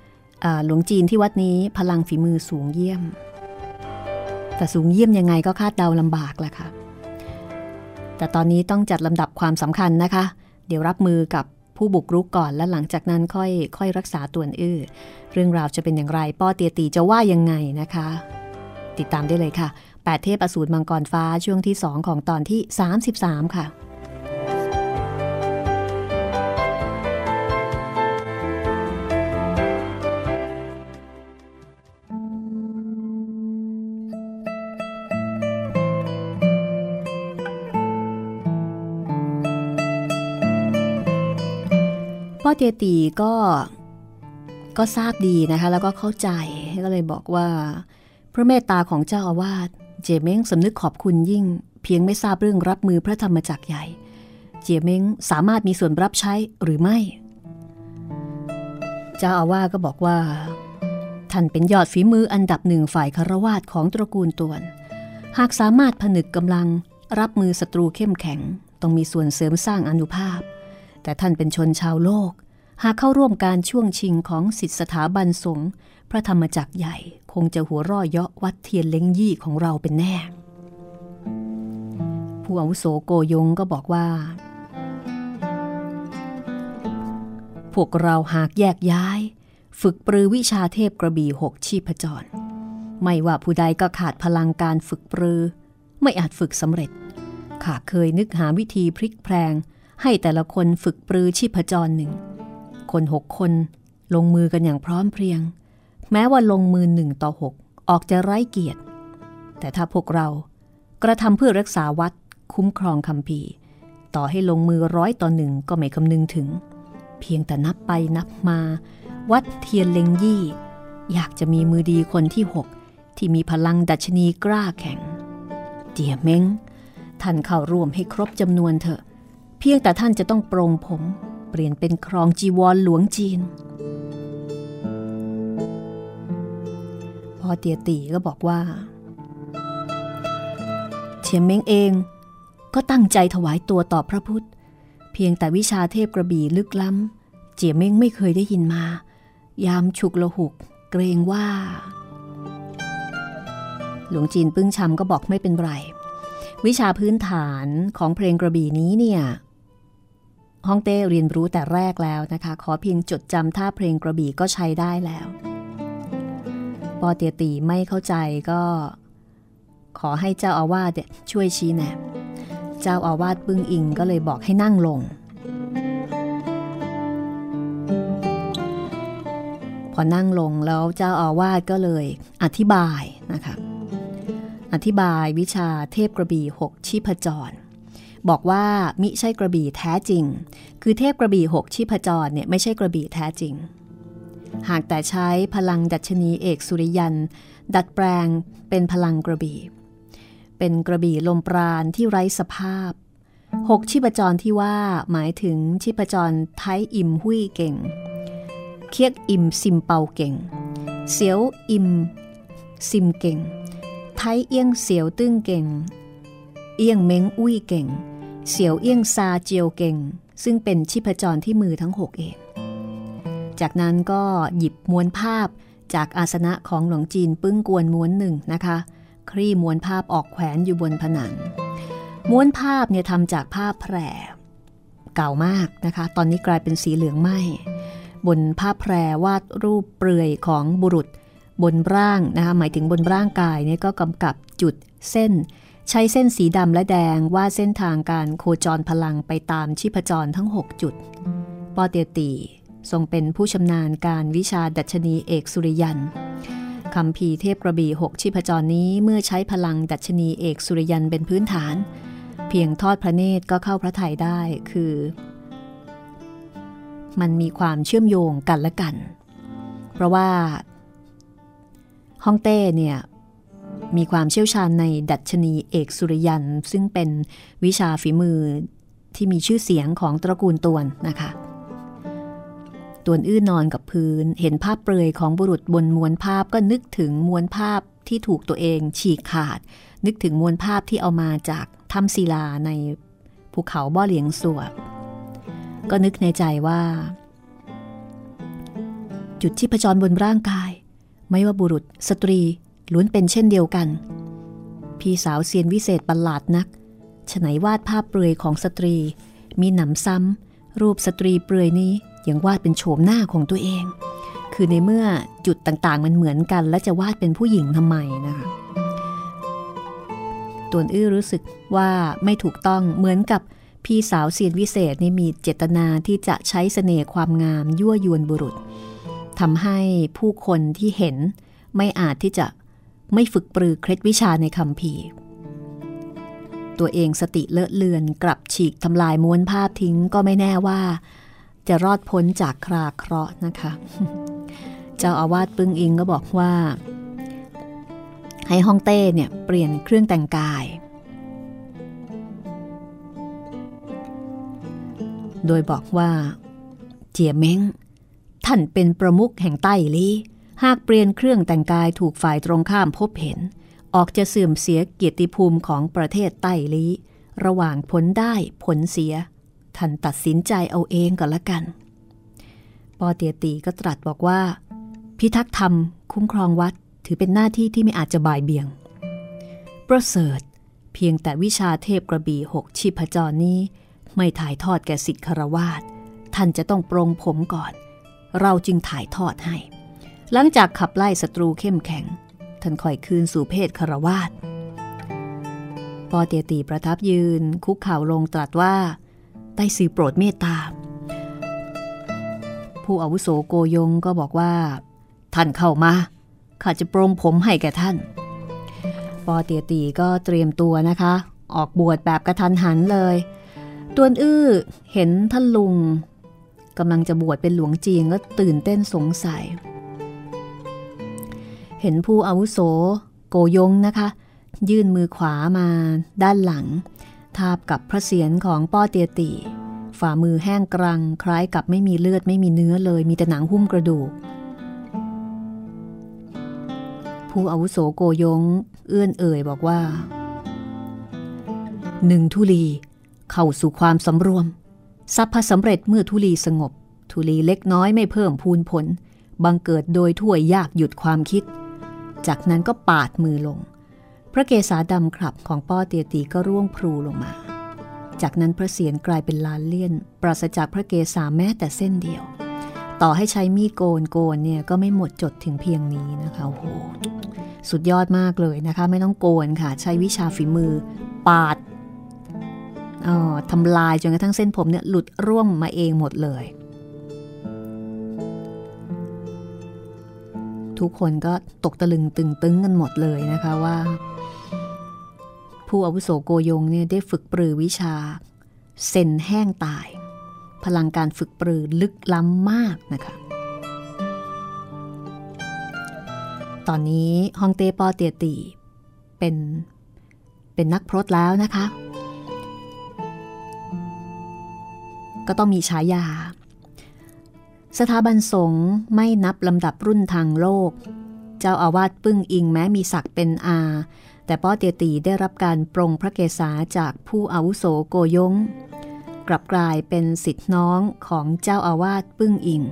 ๆหลวงจีนที่วัดนี้พลังฝีมือสูงเยี่ยม แต่สูงเยี่ยมยังไงก็คาดเดาลำบากแหละค่ะแต่ตอนนี้ต้องจัดลำดับความสำคัญนะคะ เดี๋ยวรับมือกับ ผู้บุกรุกก่อนและหลังจากนั้นค่อยค่อยรักษาตัวอื้อ เรื่องราวจะเป็นอย่างไร ป้อเตียตีจะว่ายังไงนะคะ ติดตามได้เลยค่ะแปดเทพอสูรมังกรฟ้าช่วงที่ 2 ของตอนที่ 33 ค่ะ เยตีก็ก็ทราบดีนะคะ แล้วก็เข้าใจก็เลยบอกว่า พระเมตตาของเจ้าอาวาสเจเม้งสำนึกขอบคุณยิ่ง เพียงไม่ทราบเรื่องรับมือพระธรรมจักรใหญ่ เจเม้งสามารถมีส่วนรับใช้หรือไม่ เจ้าอาวาสก็บอกว่า ท่านเป็นยอดฝีมืออันดับหนึ่งฝ่ายคารวาสของตระกูลตวน หากสามารถผนึกกำลังรับมือศัตรูเข้มแข็ง ต้องมีส่วนเสริมสร้างอนุภาพ แต่ท่านเป็นชนชาวโลก หากเข้าร่วมการช่วงชิงของสิทธิสถาบันสงฆ์พระธรรมจักรใหญ่คงจะหัวร่อเยาะวัดเทียนเล้งยี่ของเราเป็นแน่ ผู้อาวุโสโกยงก็บอกว่า พวกเราหากแยกย้าย ฝึกปรือวิชาเทพกระบี่หกชีพจร ไม่ว่าผู้ใดก็ขาดพลังการฝึกปรือ ไม่อาจฝึกสำเร็จข้าเคยนึกหาวิธีพลิกแพลงให้แต่ละคนฝึกปรือชีพจรหนึ่ง คนหกคน ลงมือกันอย่างพร้อมเพรียง แม้ว่าลงมือหนึ่งต่อหกออกจะไร้เกียรติ แต่ถ้าพวกเรากระทำเพื่อรักษาวัดคุ้มครองคำพีต่อให้ลงมือร้อยต่อหนึ่งก็ไม่คำนึงถึง เพียงแต่นับไปนับมา วัดเทียนเลงยี่ อยากจะมีมือดีคนที่หกที่มีพลังดัชนีกล้าแข็ง เจียเม้งท่านเข้าร่วมให้ครบจำนวนเถอะ เพียงแต่ท่านจะต้องปรงผม เปลี่ยนเป็นครองจีวรหลวงจีน พอเตียตีก็บอกว่าเฉียมเม้งเองก็ตั้งใจถวายตัวต่อพระพุทธ เพียงแต่วิชาเทพกระบี่ลึกล้ำ เจียเม้งไม่เคยได้ยินมา ยามฉุกละหุก เกรงว่า หลวงจีนปึ้งชำก็บอกไม่เป็นไร วิชาพื้นฐานของเพลงกระบี่นี้เนี่ย ฮ่องเต้เรียนรู้แต่แรกแล้วนะคะ ขอเพียงจดจำท่าเพลงกระบี่ก็ใช้ได้แล้ว ปอเตียตีไม่เข้าใจก็ ขอให้เจ้าอาวาสช่วยชี้แนะ เจ้าอาวาสปึ้งอิงก็เลยบอกให้นั่งลง พอนั่งลงแล้วเจ้าอาวาสก็เลยอธิบายนะคะ อธิบายวิชาเทพกระบี่หกชีพจร บอกว่ามิใช่กระบี่แท้จริง คือเทพกระบี่หกชีพจรเนี่ยไม่ใช่กระบี่แท้จริง หากแต่ใช้พลังดัชนีเอกสุริยัน ดัดแปลงเป็นพลังกระบี่ เป็นกระบี่ลมปราณที่ไร้สภาพหกชีพจรที่ว่าหมายถึงชีพจรไทอิมหุยเก่ง เคียกอิมซิมเปาเก่ง เสียวอิมซิมเก่ง ไทเอียงเสียวตึ้งเก่ง เอียงเม้งอุ้ยเก่ง เสียวเอียงซาเจียวเก่ง ซึ่งเป็นชีพจรที่มือทั้งหกเอง จากนั้นก็หยิบม้วนภาพจากอาสนะของหลวงจีนปึ้งกวนม้วนหนึ่งนะคะ คลี่ม้วนภาพออกแขวนอยู่บนผนัง ม้วนภาพเนี่ยทำจากผ้าแพรเก่ามากนะคะ ตอนนี้กลายเป็นสีเหลืองไหมบนผ้าแพรวาดรูปเปลือยของบุรุษ บนร่างนะคะหมายถึงบนร่างกายเนี่ยก็กำกับจุดเส้น ใช้เส้นสีดำและแดงวาดเส้นทางการโคจรพลังไปตามชีพจรทั้ง 6 จุด ปอเตียตีทรงเป็นผู้ชำนาญการวิชาดัชนีเอกสุริยันคำพีเทพกระบี่หกชีพจรนี้เมื่อใช้พลังดัชนีเอกสุริยันเป็นพื้นฐาน เพียงทอดพระเนตรก็เข้าพระทัยได้คือ มันมีความเชื่อมโยงกันและกัน เพราะว่าฮ่องเต้เนี่ย มีความเชี่ยวชาญในดัชนีเอกสุริยัน ซึ่งเป็นวิชาฝีมือที่มีชื่อเสียงของตระกูลตวนนะคะตวนอื้อนอนกับพื้น เห็นภาพเปลือยของบุรุษบนมวนภาพก็นึกถึงมวนภาพที่ถูกตัวเองฉีกขาด นึกถึงมวนภาพที่เอามาจากถ้ำศิลาในภูเขาบ่อเหลียงสวบก็นึกในใจว่า จุดที่ประจรบนร่างกาย ไม่ว่าบุรุษสตรี ล้วนเป็นเช่นเดียวกัน พี่สาวเซียนวิเศษประหลาดนักฉไหนวาดภาพเปลือยของสตรี มีหนำซ้ำ รูปสตรีเปลือยนี้ยังวาดเป็นโฉมหน้าของตัวเอง คือในเมื่อจุดต่างๆ มันเหมือนกัน และจะวาดเป็นผู้หญิงทำไมนะคะตวนอื้อรู้สึกว่าไม่ถูกต้องเหมือนกับพี่สาวเซียนวิเศษนี่มีเจตนาที่จะใช้เสน่ห์ความงามยั่วยวนบุรุษทำให้ผู้คนที่เห็นไม่อาจที่จะ ไม่ฝึกปรือเคล็ดวิชาในคำพีตัวเองสติเลอะเลือนกลับฉีกทำลายม้วนภาพทิ้งก็ไม่แน่ว่า จะรอดพ้นจากคราเคราะห์นะคะ เจ้าอาวาสปึ้งอิงก็บอกว่า ให้ฮ่องเต้เนี่ยเปลี่ยนเครื่องแต่งกาย โดยบอกว่า เจียเม้งท่านเป็นประมุขแห่งใต้ลี หากเปลี่ยนเครื่องแต่งกายถูกฝ่ายตรงข้ามพบเห็น ออกจะเสื่อมเสียเกียรติภูมิของประเทศใต้ลีระหว่างผลได้ผลเสีย ท่านตัดสินใจเอาเองก็แล้วกัน ปอเตียตีก็ตรัสบอกว่า พิทักษ์ธรรม คุ้มครองวัดถือเป็นหน้าที่ที่ไม่อาจจะบ่ายเบี่ยง ประเสริฐ เพียงแต่วิชาเทพกระบี่หกชีพจรนี้ ไม่ถ่ายทอดแก่สิทธิคารวาสท่านจะต้องปรงผมก่อน เราจึงถ่ายทอดให้ หลังจากขับไล่ศัตรูเข้มแข็ง ท่านค่อยคืนสู่เพศคารวาสปอเตียตีประทับยืน คุกเข่าลงตรัสว่าใต้สื่อโปรดเมตตา ผู้อาวุโสโกยงก็บอกว่า ท่านเข้ามา ข้าจะปรงผมให้แก่ท่าน ปอเตียตีก็เตรียมตัวนะคะ ออกบวชแบบกระทันหันเลย ตวนอื้อเห็นท่านลุงกำลังจะบวชเป็นหลวงจีนก็ตื่นเต้นสงสัย เห็นผู้อาวุโส โกยงนะคะ ยื่นมือขวามาด้านหลัง ทาบกับพระเศียรของป้อเตียตีฝ่ามือแห้งกรัง คล้ายกับไม่มีเลือดไม่มีเนื้อเลยมีแต่หนังหุ้มกระดูก ผู้อาวุโสโกยง เอื้อนเอ่ยบอกว่าหนึ่งทุลี เข้าสู่ความสำรวมสัพพสำเร็จเมื่อทุลีสงบ ทุลีเล็กน้อยไม่เพิ่มพูนผล บังเกิดโดยถ้วยยากหยุดความคิด จากนั้นก็ปาดมือลง พระเกศาดำครับของป้อเตียตีก็ร่วงพลูลงมา จากนั้นพระเศียรกลายเป็นลานเลี่ยน ปราศจากพระเกศาแม้แต่เส้นเดียว ต่อให้ใช้มีดโกนโกนเนี่ยก็ไม่หมดจดถึงเพียงนี้นะคะโหสุดยอดมากเลยนะคะ ไม่ต้องโกนค่ะ ใช้วิชาฝีมือ ปาดออทำลายจนกระทั่งเส้นผมเนี่ยหลุดร่วงมาเองหมดเลย ทุกคนก็ตกตะลึงตึงตึงกันหมดเลยนะคะว่า ผู้อาวุโสโกยงเนี่ยได้ฝึกปรือวิชา เซนแห้งตาย พลังการฝึกปรือลึกล้ำมากนะคะตอนนี้ฮองเต้ปอเตียตีเป็นเป็นนักพรตแล้วนะคะ ก็ต้องมีฉายา สถาบันสงฆ์ไม่นับลำดับรุ่นทางโลก เจ้าอาวาสปึ้งอิงแม้มีศักดิ์เป็นอา แต่ป้อเตียตีได้รับการปรงพระเกศาจากผู้อาวุโสโกยงกลับกลายเป็นสิทธิน้องของเจ้าอาวาสปึ้งอิง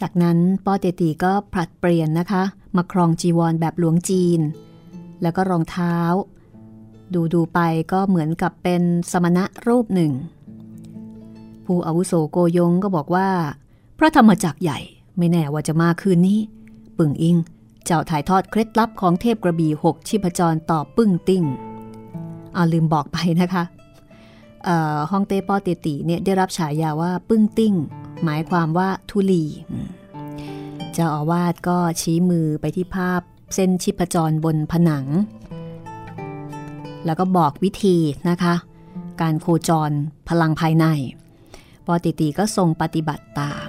จากนั้นป้อเตตีก็ผลัดเปลี่ยนนะคะ มาครองจีวรแบบหลวงจีน แล้วก็รองเท้า ดูดูไปก็เหมือนกับเป็นสมณะรูปหนึ่ง ผู้อาวุโสโกยงก็บอกว่า พระธรรมจักรใหญ่ไม่แน่ว่าจะมาคืนนี้ ปึ่งอิง เจ้าถ่ายทอดเคล็ดลับของเทพกระบี่หกชิพจรต่อปึ้งติ้งเอาลืมบอกไปนะคะฮ่องเต้ป้อเตตีเนี่ยได้รับฉายาว่าปึ้งติ้ง หมายความว่าทุลีเจ้าอาวาสก็ชี้มือไปที่ภาพเส้นชิพจรบนผนัง แล้วก็บอกวิธีนะคะ การโคจรพลังภายในปอติตีก็ทรงปฏิบัติตาม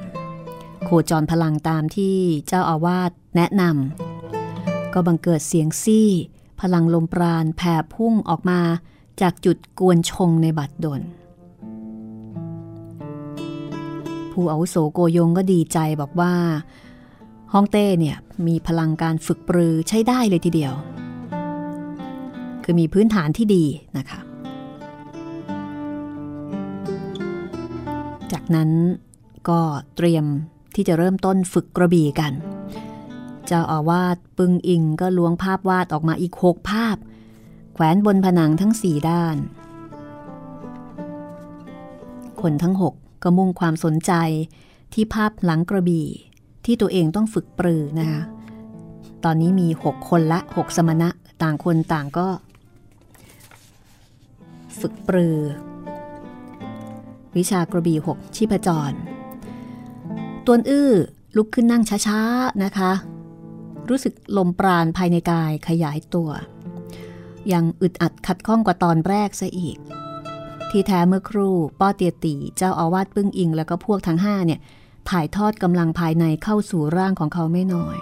โคจรพลังตามที่เจ้าอาวาสแนะนำก็บังเกิดเสียงซี่ พลังลมปราณแผ่พุ่งออกมาจากจุดกวนชงในบัดดลผู้อาวุโสโกยงก็ดีใจบอกว่า ฮ่องเต้เนี่ยมีพลังการฝึกปรือใช้ได้เลยทีเดียว คือมีพื้นฐานที่ดีนะคะ จากนั้นก็เตรียมที่จะเริ่มต้นฝึกกระบี่กัน เจ้าอาวาสปึงอิงก็ล้วงภาพวาดออกมาอีกหกภาพ แขวนบนผนังทั้งสี่ด้าน คนทั้งหกก็มุ่งความสนใจที่ภาพหลังกระบี่ที่ตัวเองต้องฝึกปรือนะคะ ตอนนี้มี 6 คนละ 6 สมณะ ต่างคนต่างก็ ฝึกปรือ วิชากระบี่6ชีพจรตัวอื้อลุกขึ้นนั่งช้าๆนะคะ รู้สึกลมปราณภายในกายขยายตัว ยังอึดอัดขัดข้องกว่าตอนแรกซะอีก ที่แท้เมื่อครู่ป้อเตียตีเจ้าอาวาสปึ้งอิง แล้วก็พวกทั้งห้าเนี่ยถ่ายทอดกำลังภายในเข้าสู่ร่างของเขาไม่น้อย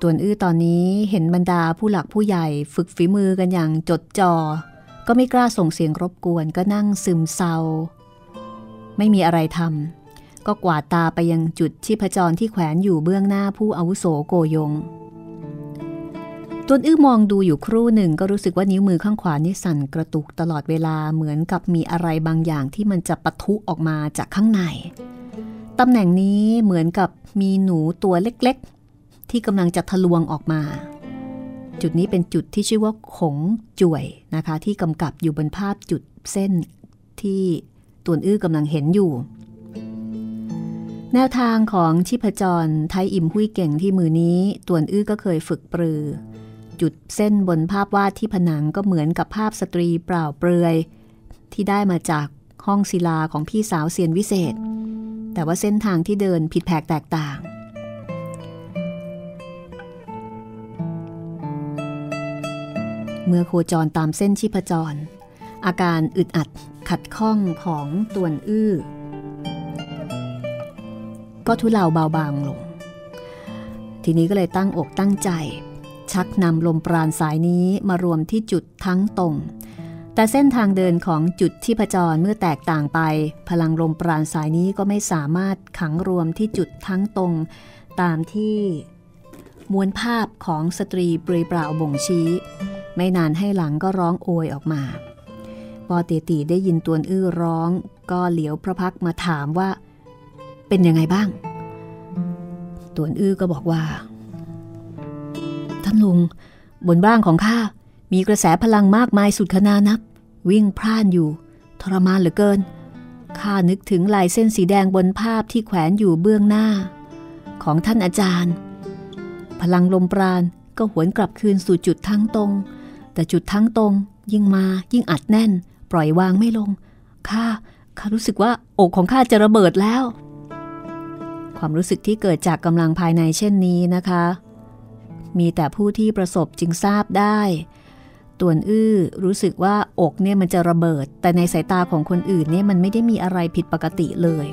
ตัวอื้อตอนนี้เห็นบรรดาผู้หลักผู้ใหญ่ฝึกฝีมือกันอย่างจดจอ่อ ก็ไม่กล้าส่งเสียงรบกวนก็นั่งซึมเศร้า ไม่มีอะไรทำก็กวาดตาไปยังจุดชีพจรที่แขวนอยู่เบื้องหน้าผู้อาวุโสโกยงตัวอื้อมองดูอยู่ครู่หนึ่งก็รู้สึกว่านิ้วมือข้างขวานี่สั่นกระตุกตลอดเวลาเหมือนกับมีอะไรบางอย่างที่มันจะปะทุออกมาจากข้างใน ตำแหน่งนี้เหมือนกับมีหนูตัวเล็กๆ ที่กำลังจะทะลวงออกมา จุดนี้เป็นจุดที่ชื่อว่าขงจ่วยนะคะ ที่กำกับอยู่บนภาพจุดเส้นที่ตวนอื้อกำลังเห็นอยู่ แนวทางของชิพจรไทยอิมหุยเก่งที่มือนี้ตวนอื้อก็เคยฝึกปรือ จุดเส้นบนภาพวาดที่ผนังก็เหมือนกับภาพสตรีเปล่าเปลือย ที่ได้มาจากห้องศิลาของพี่สาวเซียนวิเศษ แต่ว่าเส้นทางที่เดินผิดแผกแตกต่าง เมื่อโคจรตามเส้นชีพจร อาการอึดอัดขัดข้องของตวนอื้อ ก็ทุเลาเบาบางลง ทีนี้ก็เลยตั้งอกตั้งใจ ชักนำลมปราณสายนี้มารวมที่จุดทั้งตรง แต่เส้นทางเดินของจุดที่ผจรเมื่อแตกต่างไป พลังลมปราณสายนี้ก็ไม่สามารถขังรวมที่จุดทั้งตรง ตามที่มวลภาพของสตรีปรยเปล่าบ่งชี้ ไม่นานให้หลังก็ร้องโอยออกมาพอเตตีได้ยินตัวอื้อร้อง ก็เหลียวพระพักมาถามว่า เป็นยังไงบ้างตัวอื้อก็บอกว่า ท่านลุง บนบ้างของข้ามีกระแสพลังมากมายสุดขนานับ วิ่งพร่านอยู่ ทรมานเหลือเกินข้านึกถึงลายเส้นสีแดงบนภาพที่แขวนอยู่เบื้องหน้า ของท่านอาจารย์ พลังลมปราณก็หวนกลับคืนสู่จุดทั้งตรง แต่จุดทั้งตรงยิ่งมายิ่งอัดแน่น ปล่อยวางไม่ลงข้าข้ารู้สึกว่าอกของข้าจะระเบิดแล้ว ความรู้สึกที่เกิดจากกำลังภายในเช่นนี้นะคะ มีแต่ผู้ที่ประสบจึงทราบได้ต่วนอื้อรู้สึกว่าอกเนี่ยมันจะระเบิด แต่ในสายตาของคนอื่นเนี่ยมันไม่ได้มีอะไรผิดปกติเลย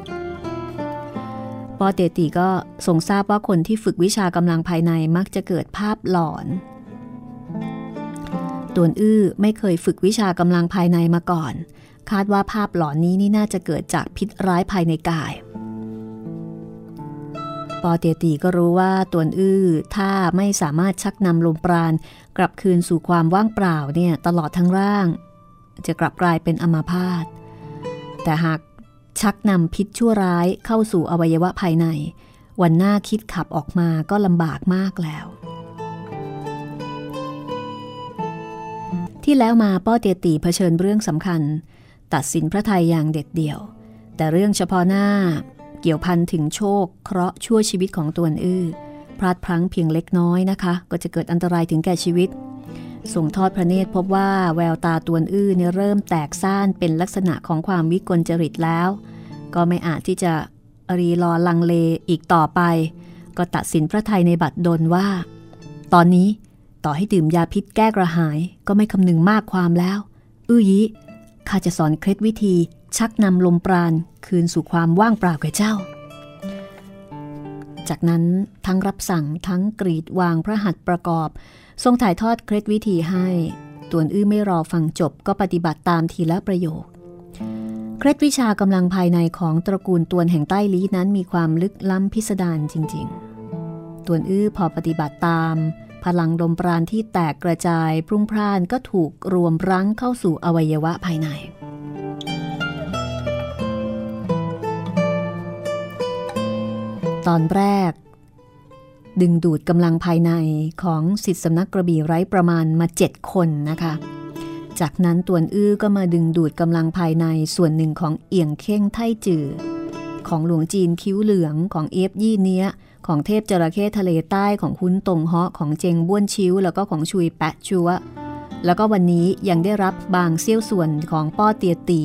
ปอเตติก็ทรงทราบว่าคนที่ฝึกวิชากำลังภายในมักจะเกิดภาพหลอน ตวนอื้อไม่เคยฝึกวิชากำลังภายในมาก่อน คาดว่าภาพหลอนนี้นี่น่าจะเกิดจากพิษร้ายภายในกาย ปอเตียตีก็รู้ว่าตวนอื้อถ้าไม่สามารถชักนำลมปราณกลับคืนสู่ความว่างเปล่าเนี่ยตลอดทั้งร่าง จะกลับกลายเป็นอมาพาตแต่หากชักนำพิษชั่วร้ายเข้าสู่อวัยวะภายใน วันหน้าคิดขับออกมาก็ลำบากมากแล้ว ที่แล้วมาป้อเตียตีเผชิญเรื่องสำคัญ ตัดสินพระไทยอย่างเด็ดเดี่ยว แต่เรื่องเฉพาะหน้าเกี่ยวพันถึงโชค เคราะห์ชั่วชีวิตของตัวอื้อพลาดพลั้งเพียงเล็กน้อยนะคะ ก็จะเกิดอันตรายถึงแก่ชีวิต ส่งทอดพระเนตรพบว่าแววตาตวนอื้อเนี่ยเริ่มแตกซ่านเป็นลักษณะของความวิกลจริตแล้ว ก็ไม่อาจที่จะรีรอลังเลอีกต่อไป ก็ตัดสินพระไทยในบัตรดลว่า ตอนนี้ ต่อให้ดื่มยาพิษแก้กระหายก็ไม่คำนึงมากความแล้ว อื้อยีข้าจะสอนเคล็ดวิธีชักนำลมปราณคืนสู่ความว่างเปล่าแก่เจ้า จากนั้นทั้งรับสั่งทั้งกรีดวางพระหัตถ์ประกอบ ทรงถ่ายทอดเคล็ดวิธีให้ตวนอื้อไม่รอฟังจบก็ปฏิบัติตามทีละประโยค เคล็ดวิชากำลังภายในของตระกูลตวนแห่งใต้ลี้นั้นมีความลึกล้ำพิสดารจริง ๆ ตวนอื้อพอปฏิบัติตาม พลังลมปราณที่แตกกระจายพรุ่งพร่านก็ถูกรวมรั้งเข้าสู่อวัยวะภายใน ตอนแรก ดึงดูดกำลังภายในของสิทธิสำนักกระบี่ไร้ประมาณมาเจ็ดคนนะคะ จากนั้นตวนอื้อก็มาดึงดูดกำลังภายในส่วนหนึ่งของเอียงเข่งไทจือของหลวงจีนคิ้วเหลืองของเอฟยี่เนี้ย ของเทพจระเข้ทะเลใต้ของคุ้นตงเฮาะของเจงบ้วนชิวแล้วก็ของชุยแปะชัวแล้วก็วันนี้ยังได้รับบางเสี้ยวส่วนของป้อเตียตี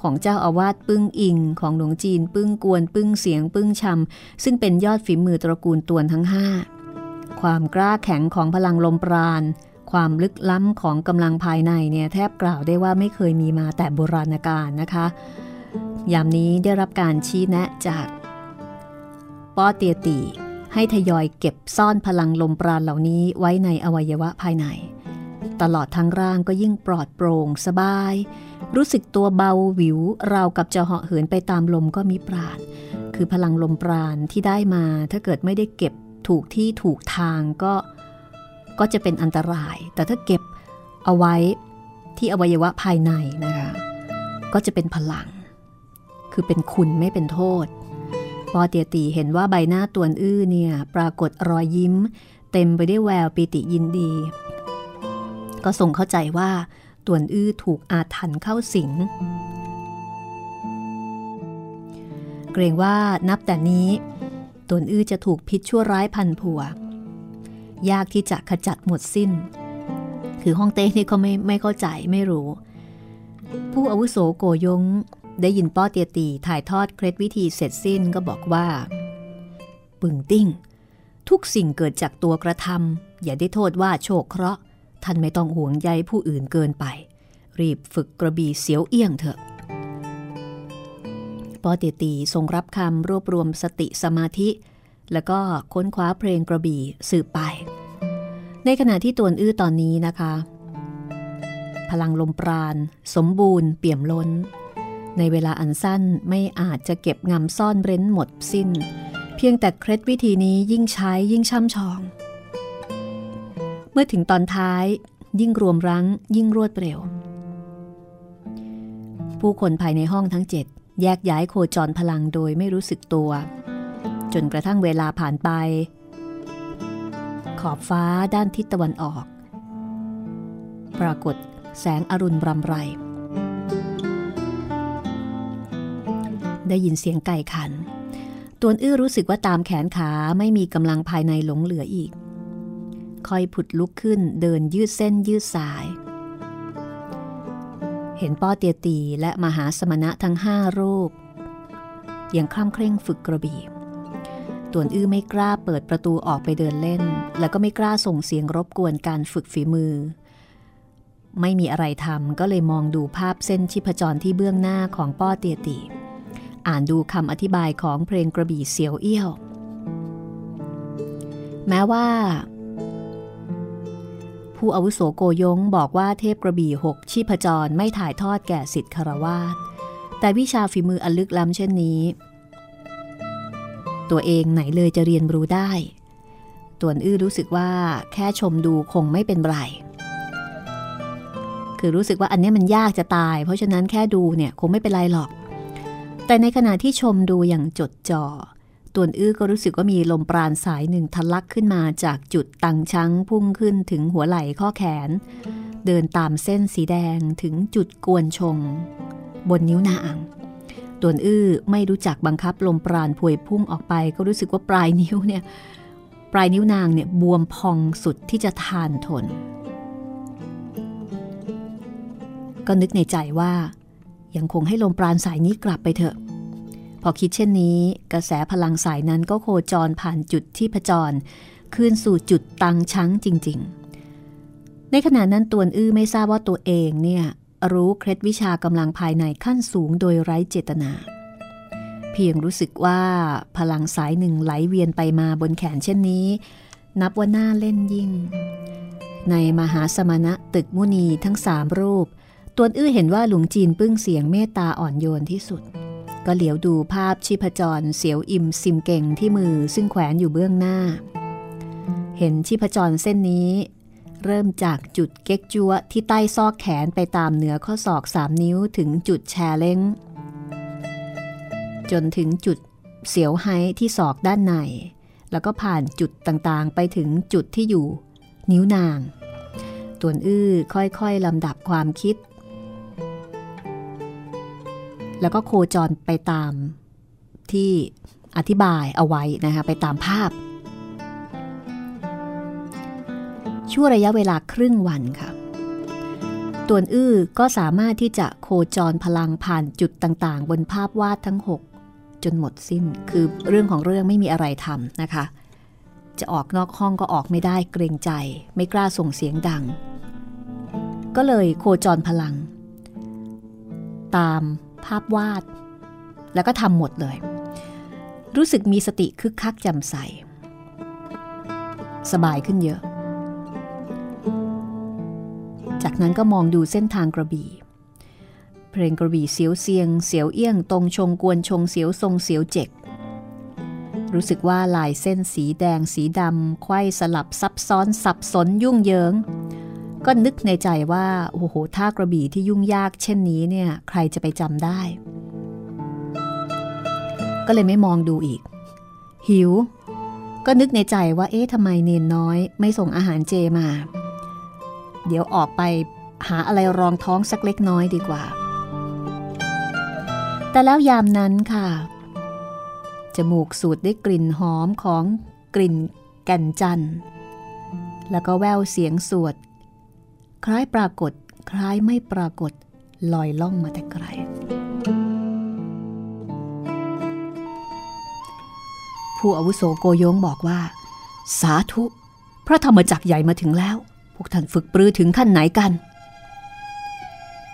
ของเจ้าอาวาสปึ้งอิง ของหลวงจีน ปึ้งกวนปึ้งเสียงปึ้งชำซึ่งเป็นยอดฝีมือตระกูลตวนทั้งห้าความกล้าแข็งของพลังลมปราณ ความลึกล้ำของกำลังภายในเนี่ยแทบกล่าวได้ว่าไม่เคยมีมาแต่โบราณกาลนะคะ ยามนี้ได้รับการชี้แนะจาก ป้อเตียตีให้ทยอยเก็บซ่อนพลังลมปราณเหล่านี้ไว้ในอวัยวะภายใน ตลอดทั้งร่างก็ยิ่งปลอดโปร่งสบาย รู้สึกตัวเบาหวิวราวกับจะเหาะเหินไปตามลมก็มีปราณคือพลังลมปราณที่ได้มาถ้าเกิดไม่ได้เก็บถูกที่ถูกทางก็ก็จะเป็นอันตราย แต่ถ้าเก็บเอาไว้ที่อวัยวะภายในนะคะ ก็จะเป็นพลัง คือเป็นคุณไม่เป็นโทษ ปอเตียตีเห็นว่าใบหน้าตวนอื้อเนี่ย ปรากฏรอยยิ้ม เต็มไปได้วยแววปิติยินดี ก็ส่งเข้าใจว่าตวนอื้อถูกอาถรรพ์เข้าสิง เกรงว่านับแต่นี้ตวนอื้อจะถูกพิษชั่วร้ายพันผัวยากที่จะขจัดหมดสิ้น คือห้องเต้นี่ก็ไม่ไม่เข้าใจไม่รู้ ผู้อาวุโสโกยง ได้ยินป้อเตียตีถ่ายทอดเคล็ดวิธีเสร็จสิ้นก็บอกว่า ปึงติ้ง ทุกสิ่งเกิดจากตัวกระทำอย่าได้โทษว่าโชคเคราะห์ท่านไม่ต้องห่วงใยผู้อื่นเกินไป รีบฝึกกระบี่เสียวเอี้ยงเถอะปอเตียตีทรงรับคำรวบรวมสติสมาธิ แล้วก็ค้นคว้าเพลงกระบี่สืบไป ในขณะที่ตวนอื้อตอนนี้นะคะ พลังลมปราณ สมบูรณ์เปี่ยมล้น ในเวลาอันสั้นไม่อาจจะเก็บงำซ่อนเร้นหมดสิ้น เพียงแต่เคล็ดวิธีนี้ยิ่งใช้ยิ่งช่ำชอง เมื่อถึงตอนท้าย ยิ่งรวมรั้ง ยิ่งรวดเร็ว ผู้คนภายในห้องทั้งเจ็ดแยกย้ายโคจรพลังโดยไม่รู้สึกตัว จนกระทั่งเวลาผ่านไป ขอบฟ้าด้านทิศตะวันออก ปรากฏแสงอรุณรำไร ได้ยินเสียงไก่ขัน ตวนอื้อรู้สึกว่าตามแขนขาไม่มีกำลังภายในหลงเหลืออีก คอยผุดลุกขึ้นเดินยืดเส้นยืดสาย เห็นป้อเตียตีและมหาสมณะทั้งห้ารูปยังคล่ำเคร่งฝึกกระบี่ตวนอื้อไม่กล้าเปิดประตูออกไปเดินเล่น แล้วก็ไม่กล้าส่งเสียงรบกวนการฝึกฝีมือ ไม่มีอะไรทำก็เลยมองดูภาพเส้นชิพจรที่เบื้องหน้าของป้อเตียตี อ่านดูคำอธิบายของเพลงกระบี่เสียวเอี้ยว แม้ว่า ผู้อาวุโสโกยงบอกว่าเทพกระบี่หกชีพจรไม่ถ่ายทอดแก่สิทธิคารวาสแต่วิชาฝีมืออันลึกล้ำเช่นนี้ ตัวเองไหนเลยจะเรียนรู้ได้ ตวนอื้อรู้สึกว่าแค่ชมดูคงไม่เป็นไรคือรู้สึกว่าอันนี้มันยากจะตาย เพราะฉะนั้นแค่ดูเนี่ยคงไม่เป็นไรหรอก แต่ในขณะที่ชมดูอย่างจดจ่อตวนอื้อก็รู้สึกว่ามีลมปราณสายหนึ่งทะลักขึ้นมาจากจุดตังช้างพุ่งขึ้นถึงหัวไหล่ข้อแขน เดินตามเส้นสีแดงถึงจุดกวนชง บนนิ้วนางตวนอื้อไม่รู้จักบังคับลมปราณพวยพุ่งออกไป ก็รู้สึกว่าปลายนิ้วเนี่ยปลายนิ้วนางเนี่ยบวมพองสุดที่จะทานทน ก็นึกในใจว่า ยังคงให้ลมปราณสายนี้กลับไปเถอะ พอคิดเช่นนี้ กระแสพลังสายนั้นก็โคจรผ่านจุดที่ผจรคืนสู่จุดตังช้งจริง ๆ ในขณะนั้นตวนอื้อไม่ทราบว่าตัวเองเนี่ยรู้เคล็ดวิชากำลังภายในขั้นสูงโดยไร้เจตนา เพียงรู้สึกว่าพลังสายหนึ่งไหลเวียนไปมาบนแขนเช่นนี้ นับว่าน่าเล่นยิ่ง ในมหาสมณะตึกมุนีทั้งสามรูป ตวนอื้อเห็นว่าหลวงจีนปึ้งเสียงเมตตาอ่อนโยนที่สุด ก็เหลียวดูภาพชีพจรเสียวอิมซิมเก่งที่มือซึ่งแขวนอยู่เบื้องหน้า เห็นชีพจรเส้นนี้ เริ่มจากจุดเก๊กจัวที่ใต้ซอกแขนไปตามเหนือข้อศอกสามนิ้วถึงจุดแชเล้ง จนถึงจุดเสียวไฮที่ศอกด้านใน แล้วก็ผ่านจุดต่างๆ ไปถึงจุดที่อยู่ นิ้วนาง ตวนอื้อค่อยๆลำดับความคิด แล้วก็โคจรไปตามที่อธิบายเอาไว้นะคะไปตามภาพ ชั่วระยะเวลาครึ่งวันค่ะตวนอื้อก็สามารถที่จะโคจรพลังผ่านจุดต่างๆ บนภาพวาดทั้ง 6 จนหมดสิ้น คือเรื่องของเรื่องไม่มีอะไรทำนะคะ จะออกนอกห้องก็ออกไม่ได้เกรงใจ ไม่กล้าส่งเสียงดัง ก็เลยโคจรพลัง ตาม ภาพวาด แล้วก็ทำหมดเลย รู้สึกมีสติคึกคักจำใส สบายขึ้นเยอะ จากนั้นก็มองดูเส้นทางกระบี่ เพลงกระบี่เสียวเสียง เสียวเอี้ยง ตรงชงกวนชงเสียวทรงเสียวเจ็กรู้สึกว่าลายเส้นสีแดงสีดำไขว้สลับซับซ้อนสับสนยุ่งเหยิง ก็นึกในใจว่า โอ้โหท่ากระบี่ที่ยุ่งยากเช่นนี้เนี่ยใครจะไปจำได้ ก็เลยไม่มองดูอีก หิว ก็นึกในใจว่าเอ๊ะทำไมเนนน้อย ไม่ส่งอาหารเจมา เดี๋ยวออกไปหาอะไรรองท้องสักเล็กน้อยดีกว่า แต่แล้วยามนั้นค่ะ จมูกสูดได้กลิ่นหอมของกลิ่นแก่นจันทร์แล้วก็แววเสียงสวด คล้ายปรากฏ คล้ายไม่ปรากฏ ลอยล่องมาแต่ไกล ผู้อาวุโสโกยงบอกว่า สาธุ พระธรรมจักรใหญ่มาถึงแล้ว พวกท่านฝึกปรือถึงขั้นไหนกัน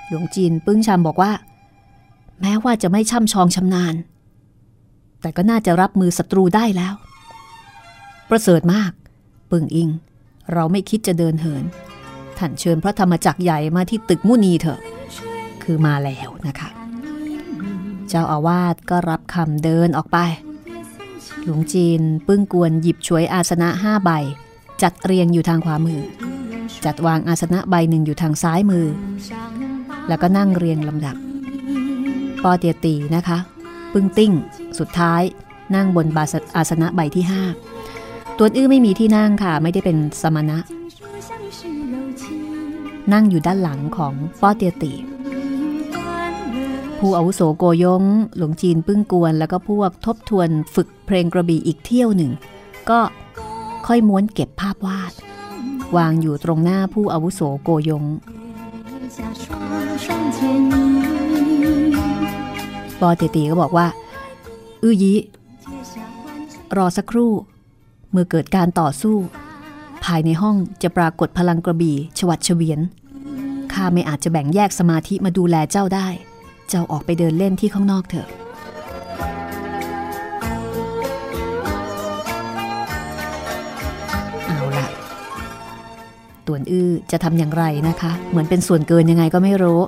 หลวงจีนปึ้งชามบอกว่า แม้ว่าจะไม่ช่ำชองชำนาญ แต่ก็น่าจะรับมือศัตรูได้แล้ว ประเสริฐมาก ปึ่งอิง เราไม่คิดจะเดินเหิน ท่านเชิญพระธรรมจักรใหญ่มาที่ตึกมุนีเถอะ คือมาแล้วนะคะ เจ้าอาวาสก็รับคำเดินออกไป หลวงจีนปึ้งกวนหยิบช่วยอาสนะห้าใบ จัดเรียงอยู่ทางขวามือ จัดวางอาสนะใบหนึ่งอยู่ทางซ้ายมือ แล้วก็นั่งเรียงลำดับ ปอเตียตีนะคะ ปึ้งติ้ง สุดท้าย นั่งบนบาสอาสนะใบที่ห้าตัวอื้อไม่มีที่นั่งค่ะ ไม่ได้เป็นสมณะ นั่งอยู่ด้านหลังของป้อเตียตีผู้อาวุโสโกยง หลวงจีนปึ้งกวน แล้วก็พวกทบทวนฝึกเพลงกระบี่อีกเที่ยวหนึ่ง ก็ค่อยม้วนเก็บภาพวาด วางอยู่ตรงหน้าผู้อาวุโสโกยงปอเตตีก็บอกว่า อื้อยีรอสักครู่ เมื่อเกิดการต่อสู้ ภายในห้องจะปรากฏพลังกระบี่ชวัดเฉวียน ข้าไม่อาจจะแบ่งแยกสมาธิมาดูแลเจ้าได้ เจ้าออกไปเดินเล่นที่ข้างนอกเถอะ เอาละตวนอื้อจะทำอย่างไรนะคะ เหมือนเป็นส่วนเกินยังไงก็ไม่รู้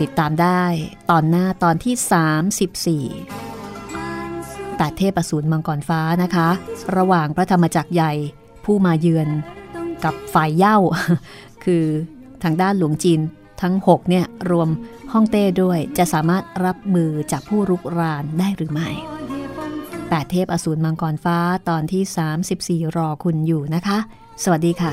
ติดตามได้ตอนหน้าตอนที่ 34แต่เทพอสูรมังกรฟ้านะคะ ระหว่างพระธรรมจักรใหญ่ ผู้มาเยือนกับฝ่ายเย่า คือทางด้านหลวงจีนทั้ง 6 เนี่ย รวมฮ่องเต้ด้วยจะสามารถรับมือจากผู้รุกรานได้หรือไม่แปดเทพอสูรมังกรฟ้าตอนที่ 34 รอคุณอยู่นะคะ สวัสดีค่ะ